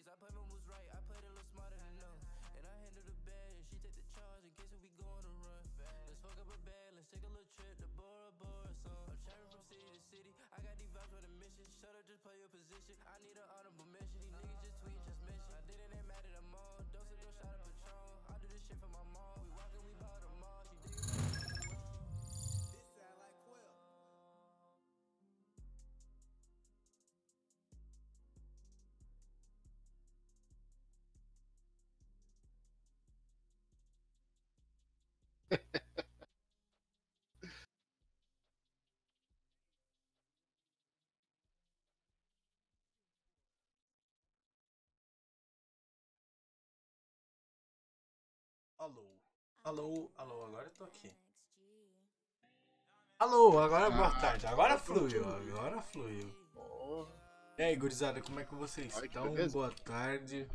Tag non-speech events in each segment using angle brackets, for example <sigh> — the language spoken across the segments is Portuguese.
streets, I played my moves right, I played a little smarter than them. And I handle the bad, and she take the charge in case we go on a run. Let's fuck up a bag, let's take a little trip to Bora Bora, son. I'm traveling from city to city, I got these vibes with a mission. Shut up, just play your position. I need an honorable mention. These niggas just tweet, just mention. I didn't ain't mad at them all. Alô. Alô, alô, agora eu tô aqui. Alô, agora boa tarde. Agora fluiu, agora fluiu. E aí, gurizada, como é que vocês Olha estão? Boa tarde.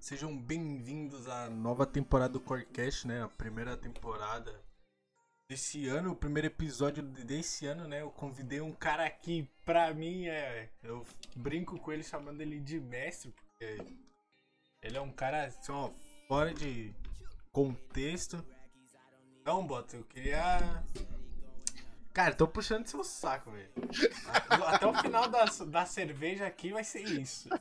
Sejam bem-vindos à nova temporada do Corecast, né? A primeira temporada desse ano, o primeiro episódio desse ano, né? Eu convidei um cara aqui, pra mim, é. Eu brinco com ele chamando ele de mestre, porque ele é um cara, assim, ó, fora de contexto. Não, Bota, eu queria. Cara, tô puxando seu saco, velho. <laughs> Até o final da, da cerveja aqui vai ser isso. <laughs>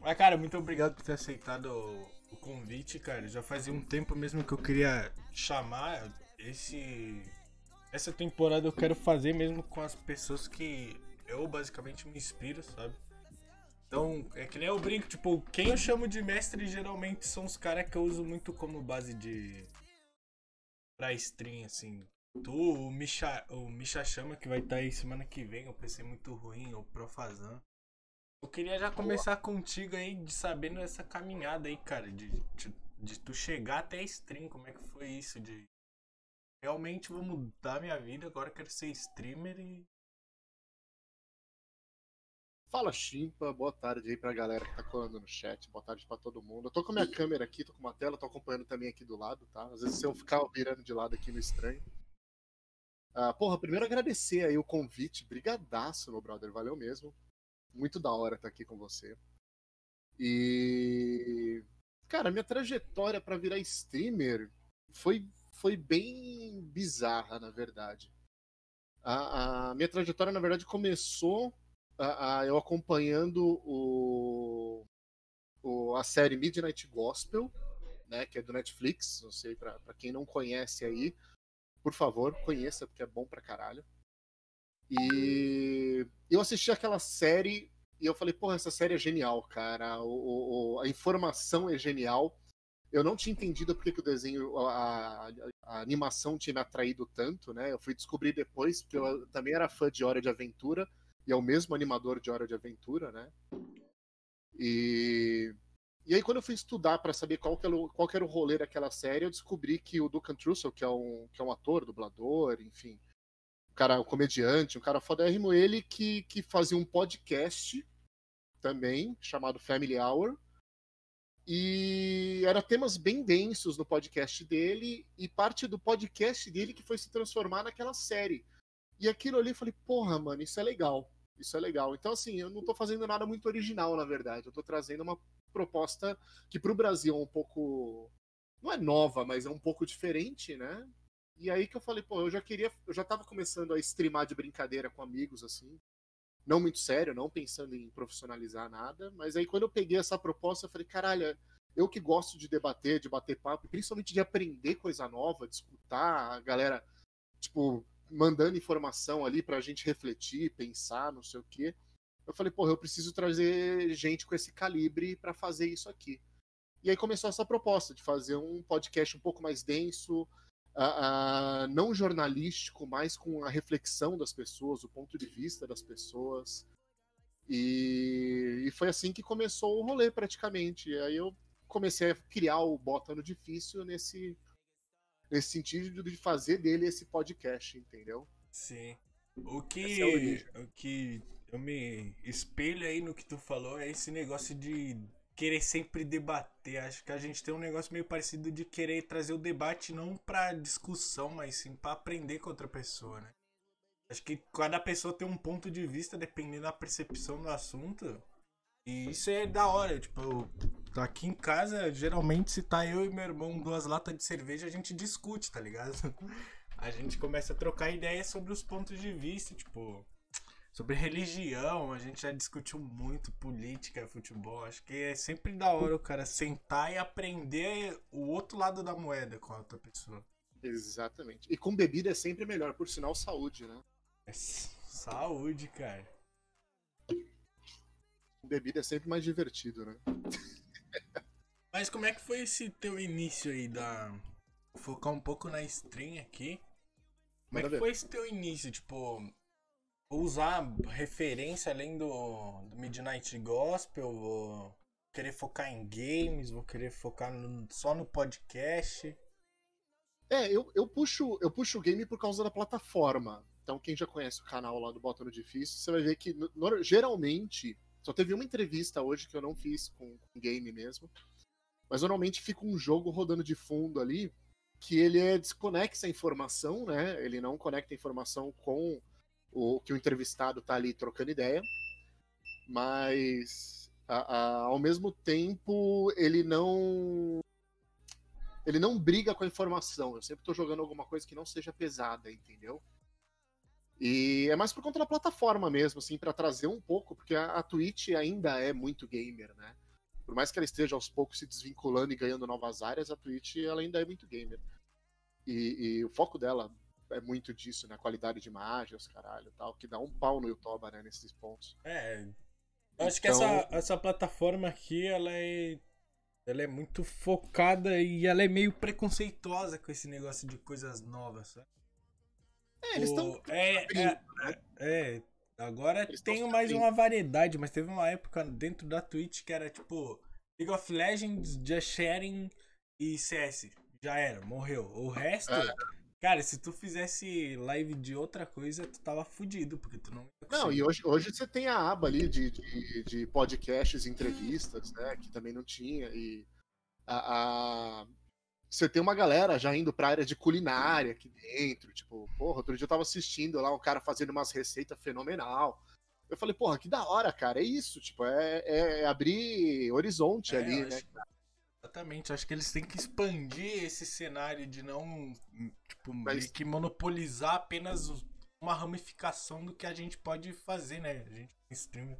Mas, cara, muito obrigado por ter aceitado o, o convite, cara. Já fazia um tempo mesmo que eu queria chamar esse. Essa temporada eu quero fazer mesmo com as pessoas que eu basicamente me inspiro, sabe? Então, é que nem eu brinco, tipo, quem eu chamo de mestre geralmente são os caras que eu uso muito como base de. pra stream, assim. Tu, o Misha, o Misha Chama, que vai estar aí semana que vem, o PC muito ruim, o Profazan. Eu queria já começar contigo aí, de sabendo essa caminhada aí, cara, de, de, de tu chegar até stream, como é que foi isso, de. Realmente vou mudar minha vida, agora eu quero ser streamer e. Fala Chimpa, boa tarde aí pra galera que tá colando no chat, boa tarde pra todo mundo. Eu tô com a minha câmera aqui, tô com uma tela, tô acompanhando também aqui do lado, tá? Às vezes se eu ficar virando de lado aqui no estranho. Ah, porra, primeiro agradecer aí o convite, brigadaço, meu brother, valeu mesmo. Muito da hora estar aqui com você. E... Cara, minha trajetória pra virar streamer foi, foi bem bizarra, na verdade. A, a minha trajetória, na verdade, começou a- a- eu acompanhando o, o- a série Midnight Gospel, né, que é do Netflix. Não sei, pra, pra quem não conhece aí, por favor, conheça, porque é bom pra caralho. E eu assisti aquela série e eu falei, porra, essa série é genial, cara. O, o- a informação é genial. Eu não tinha entendido porque que o desenho, a, a- a animação tinha me atraído tanto, né? Eu fui descobrir depois, porque eu também era fã de Hora de Aventura e é o mesmo animador de Hora de Aventura, né? E, e aí quando eu fui estudar para saber qual que, era o, qual que era o rolê daquela série, eu descobri que o Duncan Trussell, que é um, que é um ator, dublador, enfim, um cara, um comediante, um cara fodérrimo, ele que, que fazia um podcast também, chamado Family Hour, e era temas bem densos no podcast dele, e parte do podcast dele que foi se transformar naquela série. E aquilo ali eu falei, porra, mano, isso é legal. Isso é legal. Então, assim, eu não tô fazendo nada muito original, na verdade. Eu tô trazendo uma proposta que pro Brasil é um pouco. Não é nova, mas é um pouco diferente, né? E aí que eu falei, pô, eu já queria. Eu já tava começando a streamar de brincadeira com amigos, assim. Não muito sério, não pensando em profissionalizar nada. Mas aí quando eu peguei essa proposta, eu falei, caralho, eu que gosto de debater, de bater papo, principalmente de aprender coisa nova, de escutar a galera, tipo, mandando informação ali pra gente refletir, pensar, não sei o quê. Eu falei, porra, eu preciso trazer gente com esse calibre para fazer isso aqui. E aí começou essa proposta de fazer um podcast um pouco mais denso, uh, uh, não jornalístico, mas com a reflexão das pessoas, o ponto de vista das pessoas. E, e foi assim que começou o rolê, praticamente. E aí eu comecei a criar o Bota no Difícil nesse, nesse sentido de fazer dele esse podcast, entendeu? Sim. O que, é o que eu me espelho aí no que tu falou é esse negócio de querer sempre debater. Acho que a gente tem um negócio meio parecido de querer trazer o debate não pra discussão, mas sim pra aprender com outra pessoa, né? Acho que cada pessoa tem um ponto de vista dependendo da percepção do assunto. E isso é da hora, tipo, aqui em casa, geralmente se tá eu e meu irmão duas latas de cerveja, a gente discute, tá ligado? <laughs> A gente começa a trocar ideias sobre os pontos de vista, tipo, sobre religião, a gente já discutiu muito política, futebol. Acho que é sempre da hora o cara sentar e aprender o outro lado da moeda com a outra pessoa. Exatamente. E com bebida é sempre melhor, por sinal, saúde, né? É saúde, cara. Bebida é sempre mais divertido, né? <laughs> Mas como é que foi esse teu início aí da. Vou focar um pouco na stream aqui. Como é que foi esse teu início? Tipo, usar referência além do, do Midnight Gospel, vou querer focar em games, vou querer focar no, só no podcast. É, eu, eu puxo eu puxo o game por causa da plataforma. Então, quem já conhece o canal lá do Bota no Difícil, você vai ver que no, geralmente só teve uma entrevista hoje que eu não fiz com, game mesmo. Mas normalmente fica um jogo rodando de fundo ali que ele é desconexa a informação, né? Ele não conecta a informação com o que o entrevistado está ali trocando ideia, mas a, a, ao mesmo tempo ele não ele não briga com a informação. Eu sempre estou jogando alguma coisa que não seja pesada, entendeu? E é mais por conta da plataforma mesmo, assim, para trazer um pouco, porque a, a Twitch ainda é muito gamer, né? Por mais que ela esteja aos poucos se desvinculando e ganhando novas áreas, a Twitch ela ainda é muito gamer. E, e o foco dela é muito disso, né? Qualidade de imagem, os caralho tal, que dá um pau no YouTube, né? Nesses pontos. É. Eu acho então... que essa, então essa plataforma aqui, ela é. Ela é muito focada e ela é meio preconceituosa com esse negócio de coisas novas, sabe? É, eles estão. É, é, né? é, agora eles tem mais uma variedade, mas teve uma época dentro da Twitch que era tipo League of Legends, Just Sharing e CS. Já era, morreu. O resto. É Cara, se tu fizesse live de outra coisa, tu tava fudido, porque tu não. Não, e hoje, hoje você tem a aba ali de, de, de podcasts, entrevistas, né? Que também não tinha. E a, a, você tem uma galera já indo pra área de culinária aqui dentro. Tipo, porra, outro dia eu tava assistindo lá um cara fazendo umas receitas fenomenal. Eu falei, porra, que da hora, cara. É isso, tipo, é, é abrir horizonte é, ali, né? Exatamente, acho que eles têm que expandir esse cenário de não, tipo, Mas... que monopolizar apenas uma ramificação do que a gente pode fazer, né? A gente stream.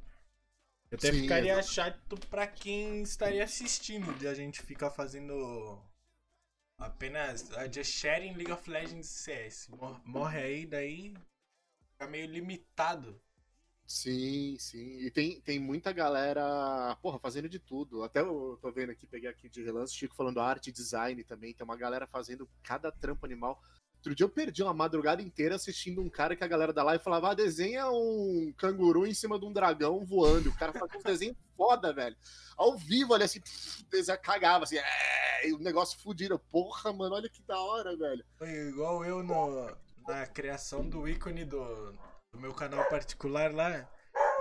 Eu até Sim, ficaria exatamente. chato pra quem estaria assistindo de a gente ficar fazendo apenas a Just Sharing League of Legends CS. Morre aí, daí fica meio limitado Sim, sim. E tem, tem muita galera, porra, fazendo de tudo. Até eu tô vendo aqui, peguei aqui de relance, Chico falando arte design também. Tem uma galera fazendo cada trampo animal. Outro dia eu perdi uma madrugada inteira assistindo um cara que a galera da live falava: ah, desenha um canguru em cima de um dragão voando. O cara fazia um desenho <laughs> foda, velho. Ao vivo ali, assim, <laughs> pff, cagava, assim, é, e o negócio fudido. Porra, mano, olha que da hora, velho. Foi igual eu no, na criação do ícone do, do meu canal particular lá,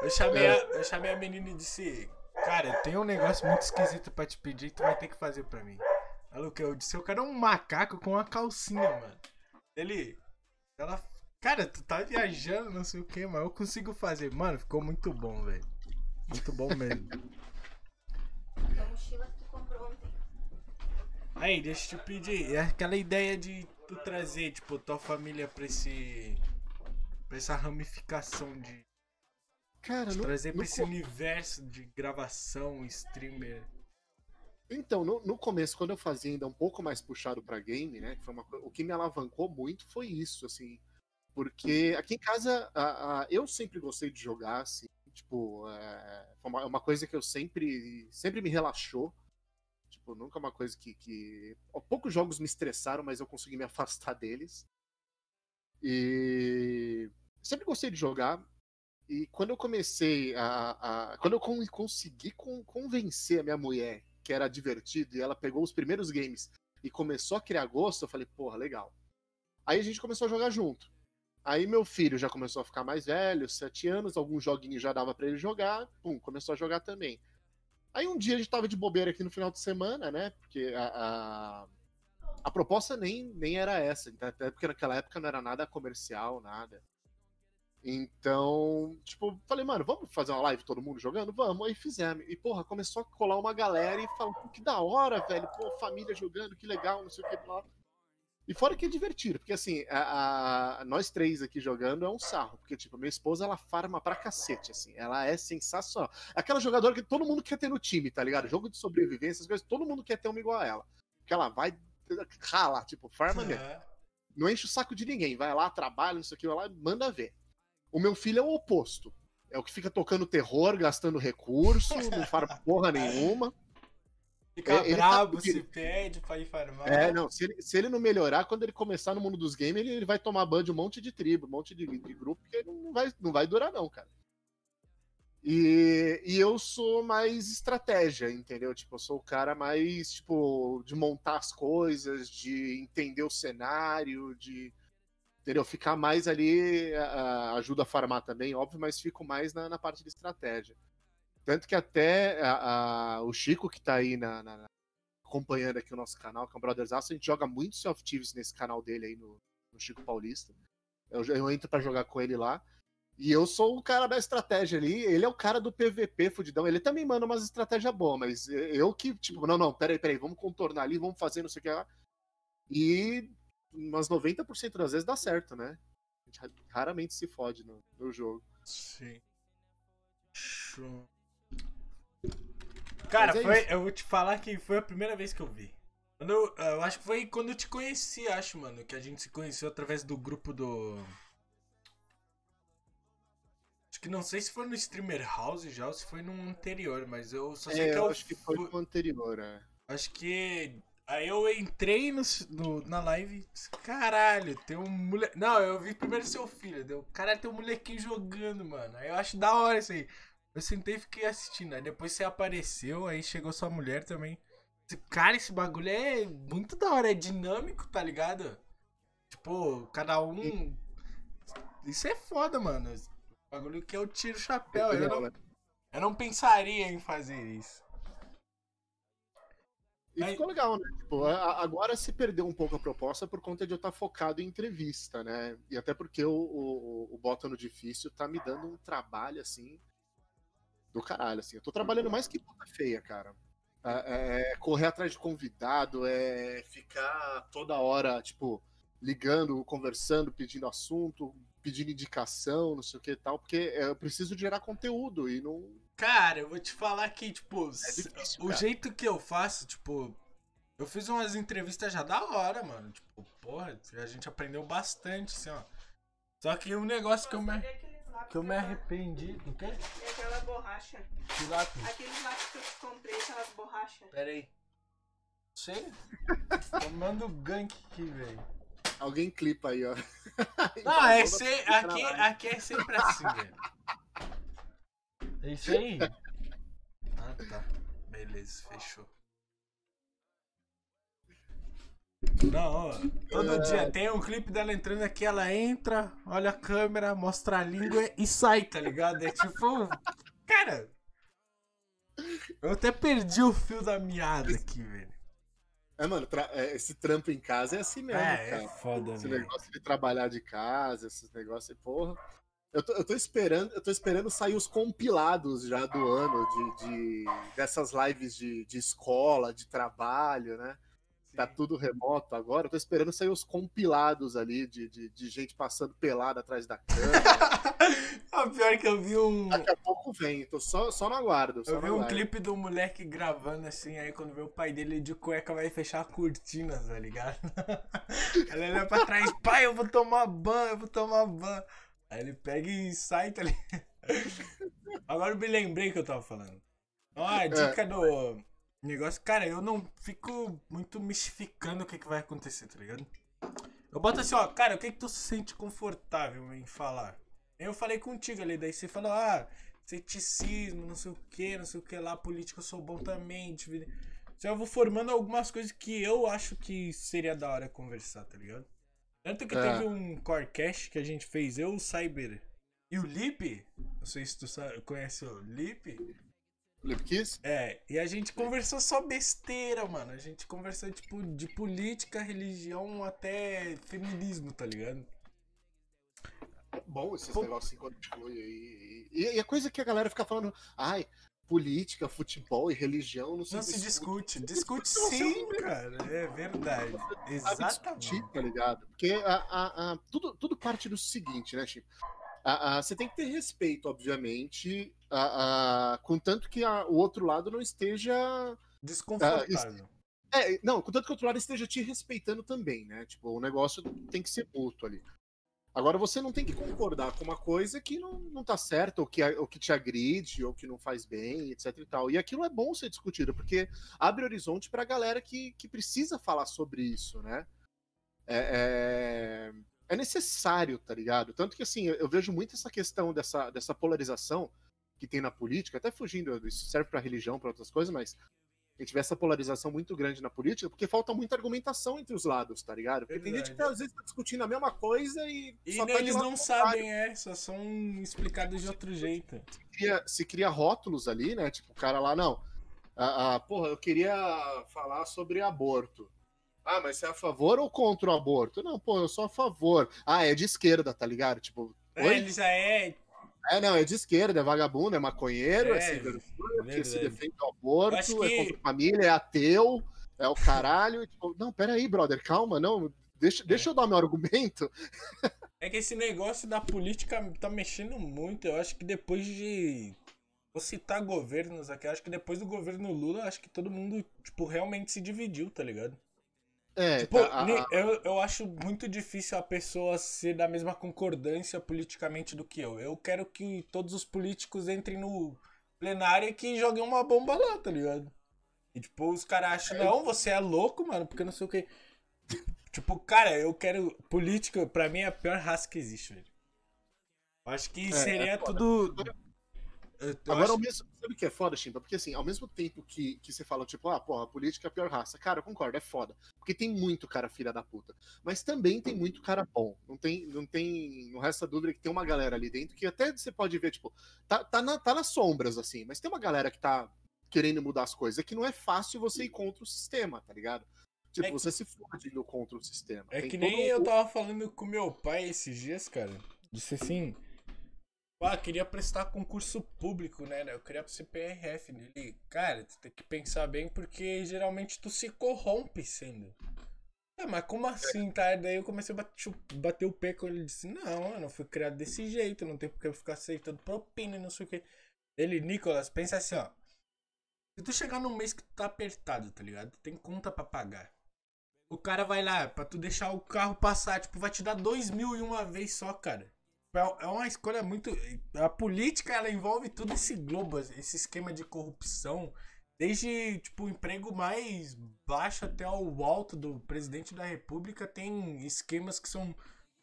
eu chamei, a, eu chamei a menina e disse: Cara, tem um negócio muito esquisito pra te pedir, tu vai ter que fazer pra mim. Ela o que? Eu disse: Eu quero um macaco com uma calcinha, mano. Ele. Ela. Cara, tu tá viajando, não sei o que, mas eu consigo fazer. Mano, ficou muito bom, velho. Muito bom mesmo. <laughs> Aí, deixa eu te pedir. É aquela ideia de tu trazer, tipo, tua família pra esse pra essa ramificação de. Cara, de trazer pra esse universo de gravação, streamer. Então, no, no começo, quando eu fazia ainda um pouco mais puxado pra game, né? foi uma o que me alavancou muito foi isso, assim. Porque aqui em casa, a- a- eu sempre gostei de jogar, assim. Tipo, é, uma, uma coisa que eu sempre, sempre me relaxou. Tipo, nunca uma coisa que, que. Poucos jogos me estressaram, mas eu consegui me <laughs> afastar deles. E sempre gostei de jogar. E quando eu comecei a. a- quando eu con- consegui con- convencer a minha mulher que era divertido e ela pegou os primeiros games e começou a criar gosto, eu falei, porra, legal. Aí a gente começou a jogar junto. Aí meu filho já começou a ficar mais velho, sete anos, alguns joguinhos já dava pra ele jogar, pum, começou a jogar também. Aí um dia a gente tava de bobeira aqui no final de semana, né? Porque a, a, a proposta nem, nem era essa, até porque naquela época não era nada comercial, nada. Então, tipo, falei, mano, vamos fazer uma live todo mundo jogando? Vamos, aí fizemos. E, porra, começou a colar uma galera e falou, "Pô, que da hora, velho, pô, família jogando, que legal, não sei o que, blá. E fora que é divertido, porque assim, a, a- nós três aqui jogando é um sarro, porque, tipo, minha esposa, ela farma pra cacete, assim, ela é sensacional. Aquela jogadora que todo mundo quer ter no time, tá ligado? Jogo de sobrevivência, essas coisas, todo mundo quer ter uma igual a ela. Porque ela vai rala, tipo, farma mesmo Aham. não enche o saco de ninguém. Vai lá, trabalha, não sei o que, vai lá, manda ver. O meu filho é o oposto. É o que fica tocando terror, gastando recurso, não farma <laughs> porra nenhuma. Fica ele tá- brabo, se pede pra ir farmar. É, não, se ele, se ele não melhorar, quando ele começar no mundo dos games, ele, ele vai tomar ban de um monte de tribo, um monte de, de grupo, porque não vai, não vai durar, não, cara. E, e eu sou mais estratégia, entendeu? Tipo, eu sou o cara mais, tipo, de montar as coisas, de entender o cenário, de. Entendeu? Ficar mais ali, ajuda a farmar também, óbvio, mas fico mais na, na parte de estratégia. Tanto que até o Chico, que tá aí na, na- acompanhando aqui o nosso canal, que é o Brothers Aço, a gente joga muito of Thieves nesse canal dele aí, no, no Chico Paulista. Eu, eu entro pra jogar com ele lá. E eu sou o cara da estratégia ali, ele é o cara do PVP fudidão. Ele também manda umas estratégias boas, mas eu que, tipo, não, não, peraí, peraí, vamos contornar ali, vamos fazer não sei o que lá. E umas 90% das vezes dá certo, né? A gente raramente se fode no, no jogo. Sim. Show. Cara, é foi, eu vou te falar que foi a primeira vez que eu vi. Eu, eu acho que foi quando eu te conheci, acho, mano, que a gente se conheceu através do grupo do. Acho que não sei se foi no Streamer House já ou se foi num anterior, mas eu só sei É, que eu acho que foi fui- o anterior, é. Acho que. Aí eu entrei no, no- na live e disse, caralho, tem um moleque. Não, eu vi primeiro seu filho. Deu, caralho, tem um molequinho jogando, mano. Aí eu acho da hora isso aí. Eu sentei e fiquei assistindo. Aí depois você apareceu, aí chegou sua mulher também. Cara, esse bagulho é muito da hora, é dinâmico, tá ligado? Tipo, cada um. Isso é foda, mano. Esse bagulho que eu tiro o chapéu. Eu não, né? eu não pensaria em fazer isso. E Aí- ficou legal, né? Tipo, a- agora se perdeu um pouco a proposta por conta de eu estar focado em entrevista, né? E até porque o, o, o Bota no Difícil tá me dando um trabalho, assim, do caralho, assim. Eu tô trabalhando mais que puta feia, cara. É, é correr atrás de convidado, é ficar toda hora, tipo, ligando, conversando, pedindo assunto, pedindo indicação, não sei o que e tal, porque é, eu preciso gerar conteúdo e não. Cara, eu vou te falar que, tipo, difícil, o cara. jeito que eu faço, tipo, eu fiz umas entrevistas já da hora, mano. Tipo, porra, a gente aprendeu bastante, assim, ó. Só que um negócio que eu me, que eu me arrependi. O quê? E aquela borracha. Que lápis? Aqueles lápis que eu te comprei, aquelas borrachas. Pera aí. Sei? <laughs> Tomando gank aqui, velho. Alguém clipa aí, ó. <laughs> Não, é Toda- se... aqui, aqui é sempre assim, velho. É isso aí? Ah, tá. Beleza, fechou. Não, ó, todo dia tem um clipe dela entrando aqui, ela entra, olha a câmera, mostra a língua e sai, tá ligado? É tipo. Cara. Eu até perdi o fio da meada aqui, velho. É, mano, tra- é, esse trampo em casa é assim mesmo, É, cara. é foda, Esse velho. negócio de trabalhar de casa, esses negócios, porra. Eu tô, eu tô esperando, eu tô esperando sair os compilados já do ano de, de- dessas lives de, de escola, de trabalho, né? Tá tudo remoto agora, eu tô esperando sair os compilados ali de, de, de gente passando pelada atrás da câmera. <laughs> Ah, pior que eu vi um. Daqui a pouco vem, tô só, só no aguardo. Só Eu vi um aguardo. clipe do moleque gravando assim, aí quando vê o pai dele de cueca vai fechar a cortina, tá ligado? <laughs> Ela olha pra trás, pai, eu vou tomar ban, eu vou tomar ban. Aí ele pega e sai, tá ligado? <laughs> Agora eu me lembrei que eu tava falando. Ó, a dica do negócio, cara, eu não fico muito mistificando o que, que vai acontecer, tá ligado? Eu boto assim, ó, cara, o que, que tu se sente confortável em falar? Eu falei contigo ali, daí você falou, ah, ceticismo, não sei o que, não sei o que lá, política eu sou bom também. dividir- Então eu vou formando algumas coisas que eu acho que seria da hora conversar, tá ligado? Tanto que É. teve um corecast que a gente fez, eu, o Cyber e o Lipe, não sei se tu sabe, conhece o Lip Kiss? é, e a gente conversou só besteira, mano. A gente conversou, tipo, de política, religião até feminismo, tá ligado? Bom esses Pô. negócios assim quando flui aí. E, e a coisa que a galera fica falando, ai, política, futebol e religião não se Não se discute. discute. Discute sim, cara. É verdade. Exatamente. discutir, tá ligado? Porque a, a- a- tudo, tudo parte do seguinte, né, Chico? Você tem que ter respeito, obviamente, a- a- contanto que a- o outro lado não esteja. Desconfortável. É, não, contanto que o outro lado esteja te respeitando também, né? Tipo, o negócio tem que ser mútuo ali. Agora, você não tem que concordar com uma coisa que não, não tá certa, ou que, ou que te agride, ou que não faz bem, etc e tal. E aquilo é bom ser discutido, porque abre horizonte pra galera que, que precisa falar sobre isso, né? É, é, é necessário, tá ligado? Tanto que, assim, eu, eu vejo muito essa questão dessa, dessa polarização que tem na política, até fugindo, isso serve pra religião, pra outras coisas, mas a gente vê essa polarização muito grande na política, porque falta muita argumentação entre os lados, tá ligado? Porque tem gente que Verdade. às vezes tá discutindo a mesma coisa e, E só tá eles não sabem, é, só são explicados de outro jeito. cria- se cria rótulos ali, né? Tipo, o cara lá, não. Ah, ah, porra, eu queria falar sobre aborto. Ah, mas você é a favor ou contra o aborto? Não, pô, eu sou a favor. Ah, é de esquerda, tá ligado? Tipo, É, ele já é. É, não, é de esquerda, é vagabundo, é maconheiro, é, É, vergonha, que se defende do aborto, é que- contra a família, é ateu, é o caralho. <laughs> e, tipo, não, peraí, brother, calma, não. Deixa, É. deixa eu dar meu argumento. <laughs> É que esse negócio da política tá mexendo muito. Eu acho que depois de. Vou citar governos aqui. Acho que depois do governo Lula, acho que todo mundo, tipo, realmente se dividiu, tá ligado? É, Tipo, tá, a- a- eu, eu acho muito difícil a pessoa ser da mesma concordância politicamente do que eu. Eu quero que todos os políticos entrem no plenário e que joguem uma bomba lá, tá ligado? E tipo, os caras acham, não, você é louco, mano, porque não sei o que. Tipo, cara, eu quero. Política, pra mim, é a pior raça que existe, velho. Eu acho que É, seria é tudo. Eu- eu Agora, acho- ao mesmo, sabe o que é foda, Chimpa? Porque assim, ao mesmo tempo que, que você fala, tipo, ah, porra, a política é a pior raça. Cara, eu concordo, é foda. Porque tem muito cara filha da puta. Mas também tem muito cara bom. Não tem, não tem, não resta dúvida que tem uma galera ali dentro que até você pode ver, tipo, tá, tá, na- tá nas sombras, assim, mas tem uma galera que tá querendo mudar as coisas. É que não é fácil você ir contra o sistema, tá ligado? Tipo, É que- você se fode indo contra o sistema. É Tem que nem um- eu tava falando com meu pai esses dias, cara. Disse assim. Ah, queria prestar concurso público, né? Eu queria ser PRF nele. Cara, tu tem que pensar bem porque geralmente tu se corrompe sendo. Ah, mas como assim, tá? Daí eu comecei a bater, bater o pé com ele e disse, não, eu não fui criado desse jeito, não tem porque eu ficar aceitando propina e não sei o que. Ele, Nicolas, pensa assim, ó. Se tu chegar num mês que tu tá apertado, tá ligado? Tem conta pra pagar. O cara vai lá pra tu deixar o carro passar, tipo, vai te dar dois mil em uma vez só, cara. É é uma escolha muito. A política, ela envolve todo esse globo, esse esquema de corrupção. Desde, tipo, o emprego mais baixo até o alto do presidente da república tem esquemas que são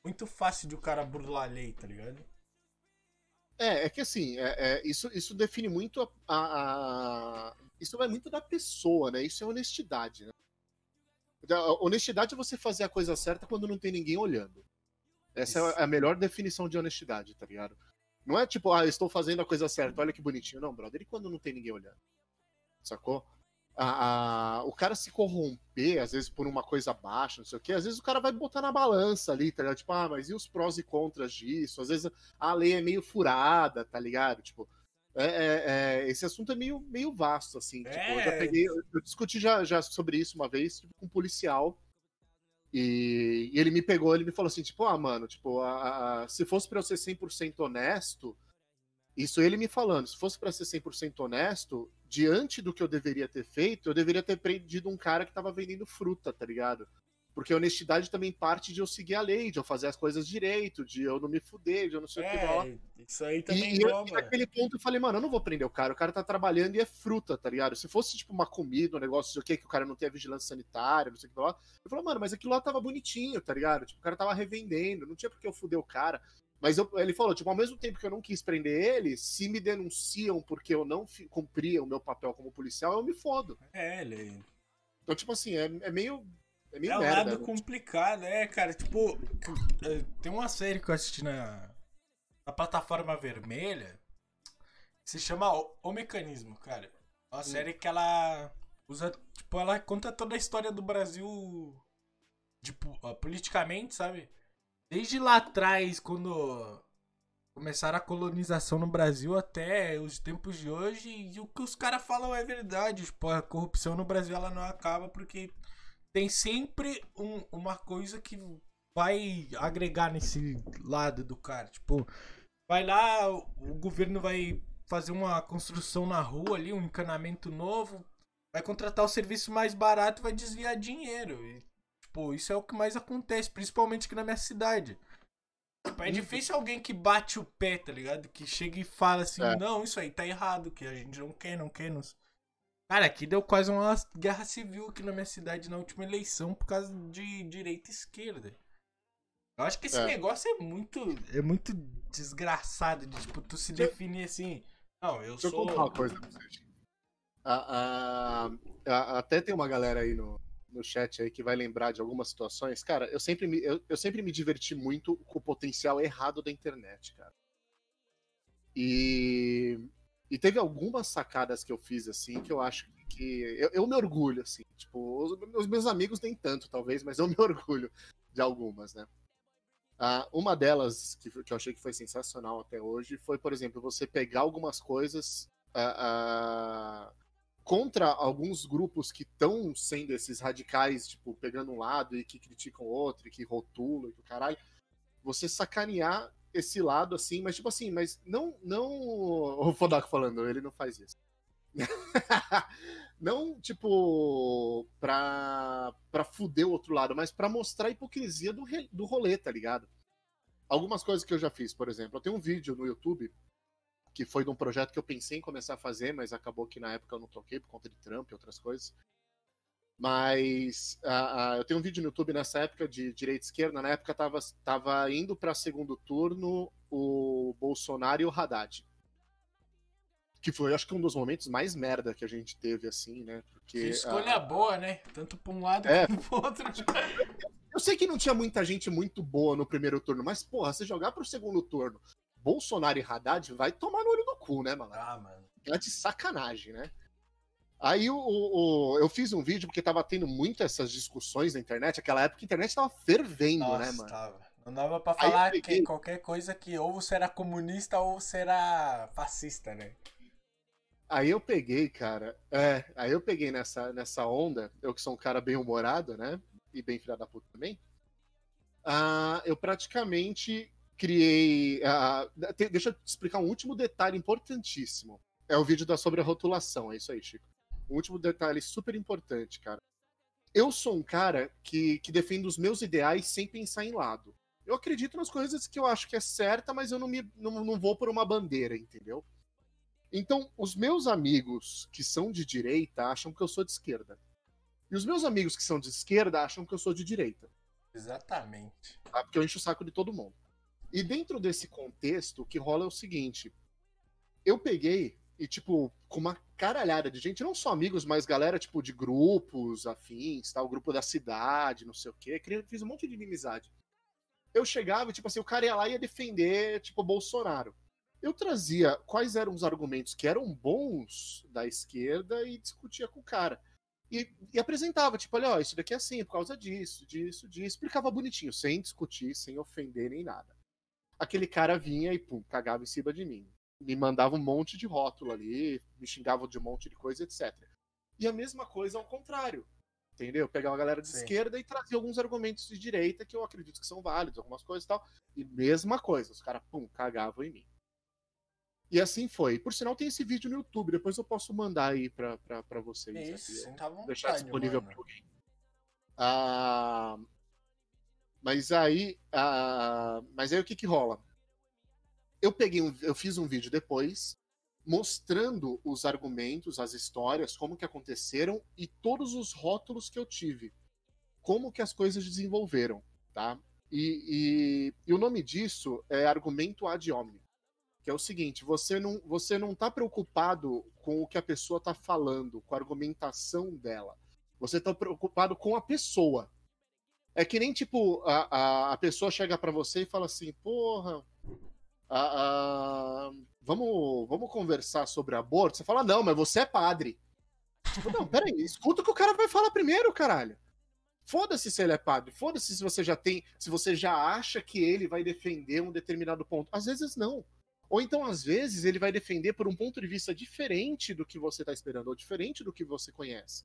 muito fáceis de o cara burlar a lei, tá ligado? É, é que assim, é- é, isso, isso define muito a, a- a- Isso vai muito da pessoa, né? Isso é honestidade, né? Então, honestidade é você fazer a coisa certa quando não tem ninguém olhando. Essa Isso. é a melhor definição de honestidade, tá ligado? Não é tipo, ah, estou fazendo a coisa certa, olha que bonitinho. Não, brother, e quando não tem ninguém olhando? Sacou? A- a- o cara se corromper, às vezes, por uma coisa baixa, não sei o quê, às vezes o cara vai botar na balança ali, tá ligado? Tipo, ah, mas e os prós e contras disso? Às vezes a lei é meio furada, tá ligado? Tipo, É, é, é, esse assunto é meio, meio vasto, assim. Tipo, eu já É. peguei. Eu, eu discuti já, já sobre isso uma vez tipo, com um policial. E, e ele me pegou, ele me falou assim, tipo, ah, mano, tipo, a- a- se fosse pra eu ser 100% honesto, isso ele me falando, se fosse pra ser 100% honesto, diante do que eu deveria ter feito, eu deveria ter prendido um cara que tava vendendo fruta, tá ligado? Porque honestidade também parte de eu seguir a lei, de eu fazer as coisas direito, de eu não me fuder, de eu não sei o que lá. É, isso aí também e rouba. e naquele ponto eu falei, mano, eu não vou prender o cara, o cara tá trabalhando e é fruta, tá ligado? Se fosse tipo uma comida, um negócio, o que, que o cara não tem a vigilância sanitária, não sei o que lá. Eu falei, mano, mas aquilo lá tava bonitinho, tá ligado? Tipo, o cara tava revendendo, não tinha por que eu fuder o cara. Mas eu- ele falou, tipo, ao mesmo tempo que eu não quis prender ele, se me denunciam porque eu não cumpria o meu papel como policial, eu me fodo. É, ele. Então, tipo assim, é, é meio. É meio É um merda. lado né? complicado, é, cara. Tipo, é, tem uma série que eu assisti na, na plataforma vermelha que se chama O, O Mecanismo, cara. É uma Hum. série que ela usa. Tipo, ela conta toda a história do Brasil. Tipo, ó, politicamente, sabe? Desde lá atrás, quando começaram a colonização no Brasil até os tempos de hoje, e o que os caras falam é verdade. Tipo, a corrupção no Brasil ela não acaba porque tem sempre um- uma coisa que vai agregar nesse lado do cara. Tipo, vai lá, o, o governo vai fazer uma construção na rua ali, um encanamento novo, vai contratar o serviço mais barato e vai desviar dinheiro. E, tipo, isso é o que mais acontece, principalmente aqui na minha cidade. Tipo, é difícil alguém que bate o pé, tá ligado? Que chega e fala assim, É. não, isso aí tá errado, que a gente não quer, não quer, não... Cara, aqui deu quase uma guerra civil aqui na minha cidade na última eleição por causa de direita e esquerda. Eu acho que esse É. negócio é muito. É muito desgraçado de, tipo, tu se Deixa eu- definir assim. Não, eu Deixa eu sou. contar uma coisa pra vocês. A- a- a- até tem uma galera aí no, no chat aí que vai lembrar de algumas situações. Cara, eu sempre, me, eu, eu sempre me diverti muito com o potencial errado da internet, cara. E, e teve algumas sacadas que eu fiz, assim, que eu acho que. Eu, eu me orgulho, assim. Tipo, os, os meus amigos nem tanto, talvez, mas eu me <laughs> orgulho de algumas, né? Ah, uma delas, que, que eu achei que foi sensacional até hoje, foi, por exemplo, você pegar algumas coisas ah, ah, contra alguns grupos que estão sendo esses radicais, tipo, pegando um lado e que criticam outro, e que rotulam e que o caralho. Você sacanear esse lado, assim, mas tipo assim, mas não. não O Fodaco falando, ele não faz isso. <laughs> não, tipo, pra, pra fuder o outro lado, mas pra mostrar a hipocrisia do, do rolê, tá ligado? Algumas coisas que eu já fiz, por exemplo, eu tenho um vídeo no YouTube que foi de um projeto que eu pensei em começar a fazer, mas acabou que na época eu não toquei por conta de Trump e outras coisas. Mas ah, ah, eu tenho um vídeo no YouTube nessa época de direita e esquerda. Na época tava, tava indo para segundo turno o Bolsonaro e o Haddad. Que foi, acho que um dos momentos mais merda que a gente teve, assim, né? Porque. Que escolha ah, boa, né? Tanto pra um lado É. quanto pro outro. Eu sei que não tinha muita gente muito boa no primeiro turno, mas, porra, se jogar pro segundo turno, Bolsonaro e Haddad vai tomar no olho do cu, né, mano? Ah, mano. Tá de sacanagem, né? Aí o, o- eu fiz um vídeo porque tava tendo muitas essas discussões na internet. Aquela época a internet tava fervendo, Nossa, né, mano? tava. Não dava pra falar peguei- que qualquer coisa que ou você era comunista ou você era fascista, né? Aí eu peguei, cara. É, aí eu peguei nessa, nessa onda, eu que sou um cara bem humorado, né? E bem filha da puta também. Ah, eu praticamente criei. ah, te- deixa eu te explicar um último detalhe importantíssimo. É o vídeo da sobre a rotulação, é isso aí, Chico. Um último detalhe super importante, cara. Eu sou um cara que, que defende os meus ideais sem pensar em lado. Eu acredito nas coisas que eu acho que é certa, mas eu não, me, não, não vou por uma bandeira, entendeu? Então, os meus amigos que são de direita acham que eu sou de esquerda. E os meus amigos que são de esquerda acham que eu sou de direita. Exatamente. Tá? Porque eu encho o saco de todo mundo. E dentro desse contexto, o que rola é o seguinte: eu peguei e, tipo, com uma caralhada de gente, não só amigos, mas galera, tipo, de grupos afins, tal, o grupo da cidade, não sei o quê, fiz um monte de inimizade. Eu chegava e, tipo assim, o cara ia lá e ia defender, tipo, Bolsonaro. Eu trazia quais eram os argumentos que eram bons da esquerda e discutia com o cara. E, e apresentava, tipo, olha, ó, isso daqui é assim, por causa disso, disso, disso. Explicava bonitinho, sem discutir, sem ofender nem nada. Aquele cara vinha e, pum, cagava em cima de mim. Me mandava um monte de rótulo ali, me xingavam de um monte de coisa, etc. E a mesma coisa ao contrário. Entendeu? Pegava a galera de Sim. esquerda e trazia alguns argumentos de direita que eu acredito que são válidos, algumas coisas e tal. E mesma coisa, os caras, pum, cagavam em mim. E assim foi. Por sinal, tem esse vídeo no YouTube, depois eu posso mandar aí pra, pra, pra vocês. É Isso, aqui, tá vontade, deixar disponível mano. para alguém. Ah, mas aí, ah, mas aí o que que rola? Eu peguei um, eu fiz um vídeo depois mostrando os argumentos, as histórias, como que aconteceram e todos os rótulos que eu tive, como que as coisas desenvolveram, tá? E, e- e o nome disso é argumento ad hominem, que é o seguinte: você não você não está preocupado com o que a pessoa está falando, com a argumentação dela. Você tá preocupado com a pessoa. É que nem, tipo, a, a, a pessoa chega pra você e fala assim, porra, a- a- vamos, vamos conversar sobre aborto? Você fala, não, mas você é padre. Tipo, não, peraí, escuta o que o cara vai falar primeiro, caralho. Foda-se se ele é padre, foda-se se você já tem, se você já acha que ele vai defender um determinado ponto. Às vezes não. Ou então, às vezes, ele vai defender por um ponto de vista diferente do que você tá esperando, ou diferente do que você conhece.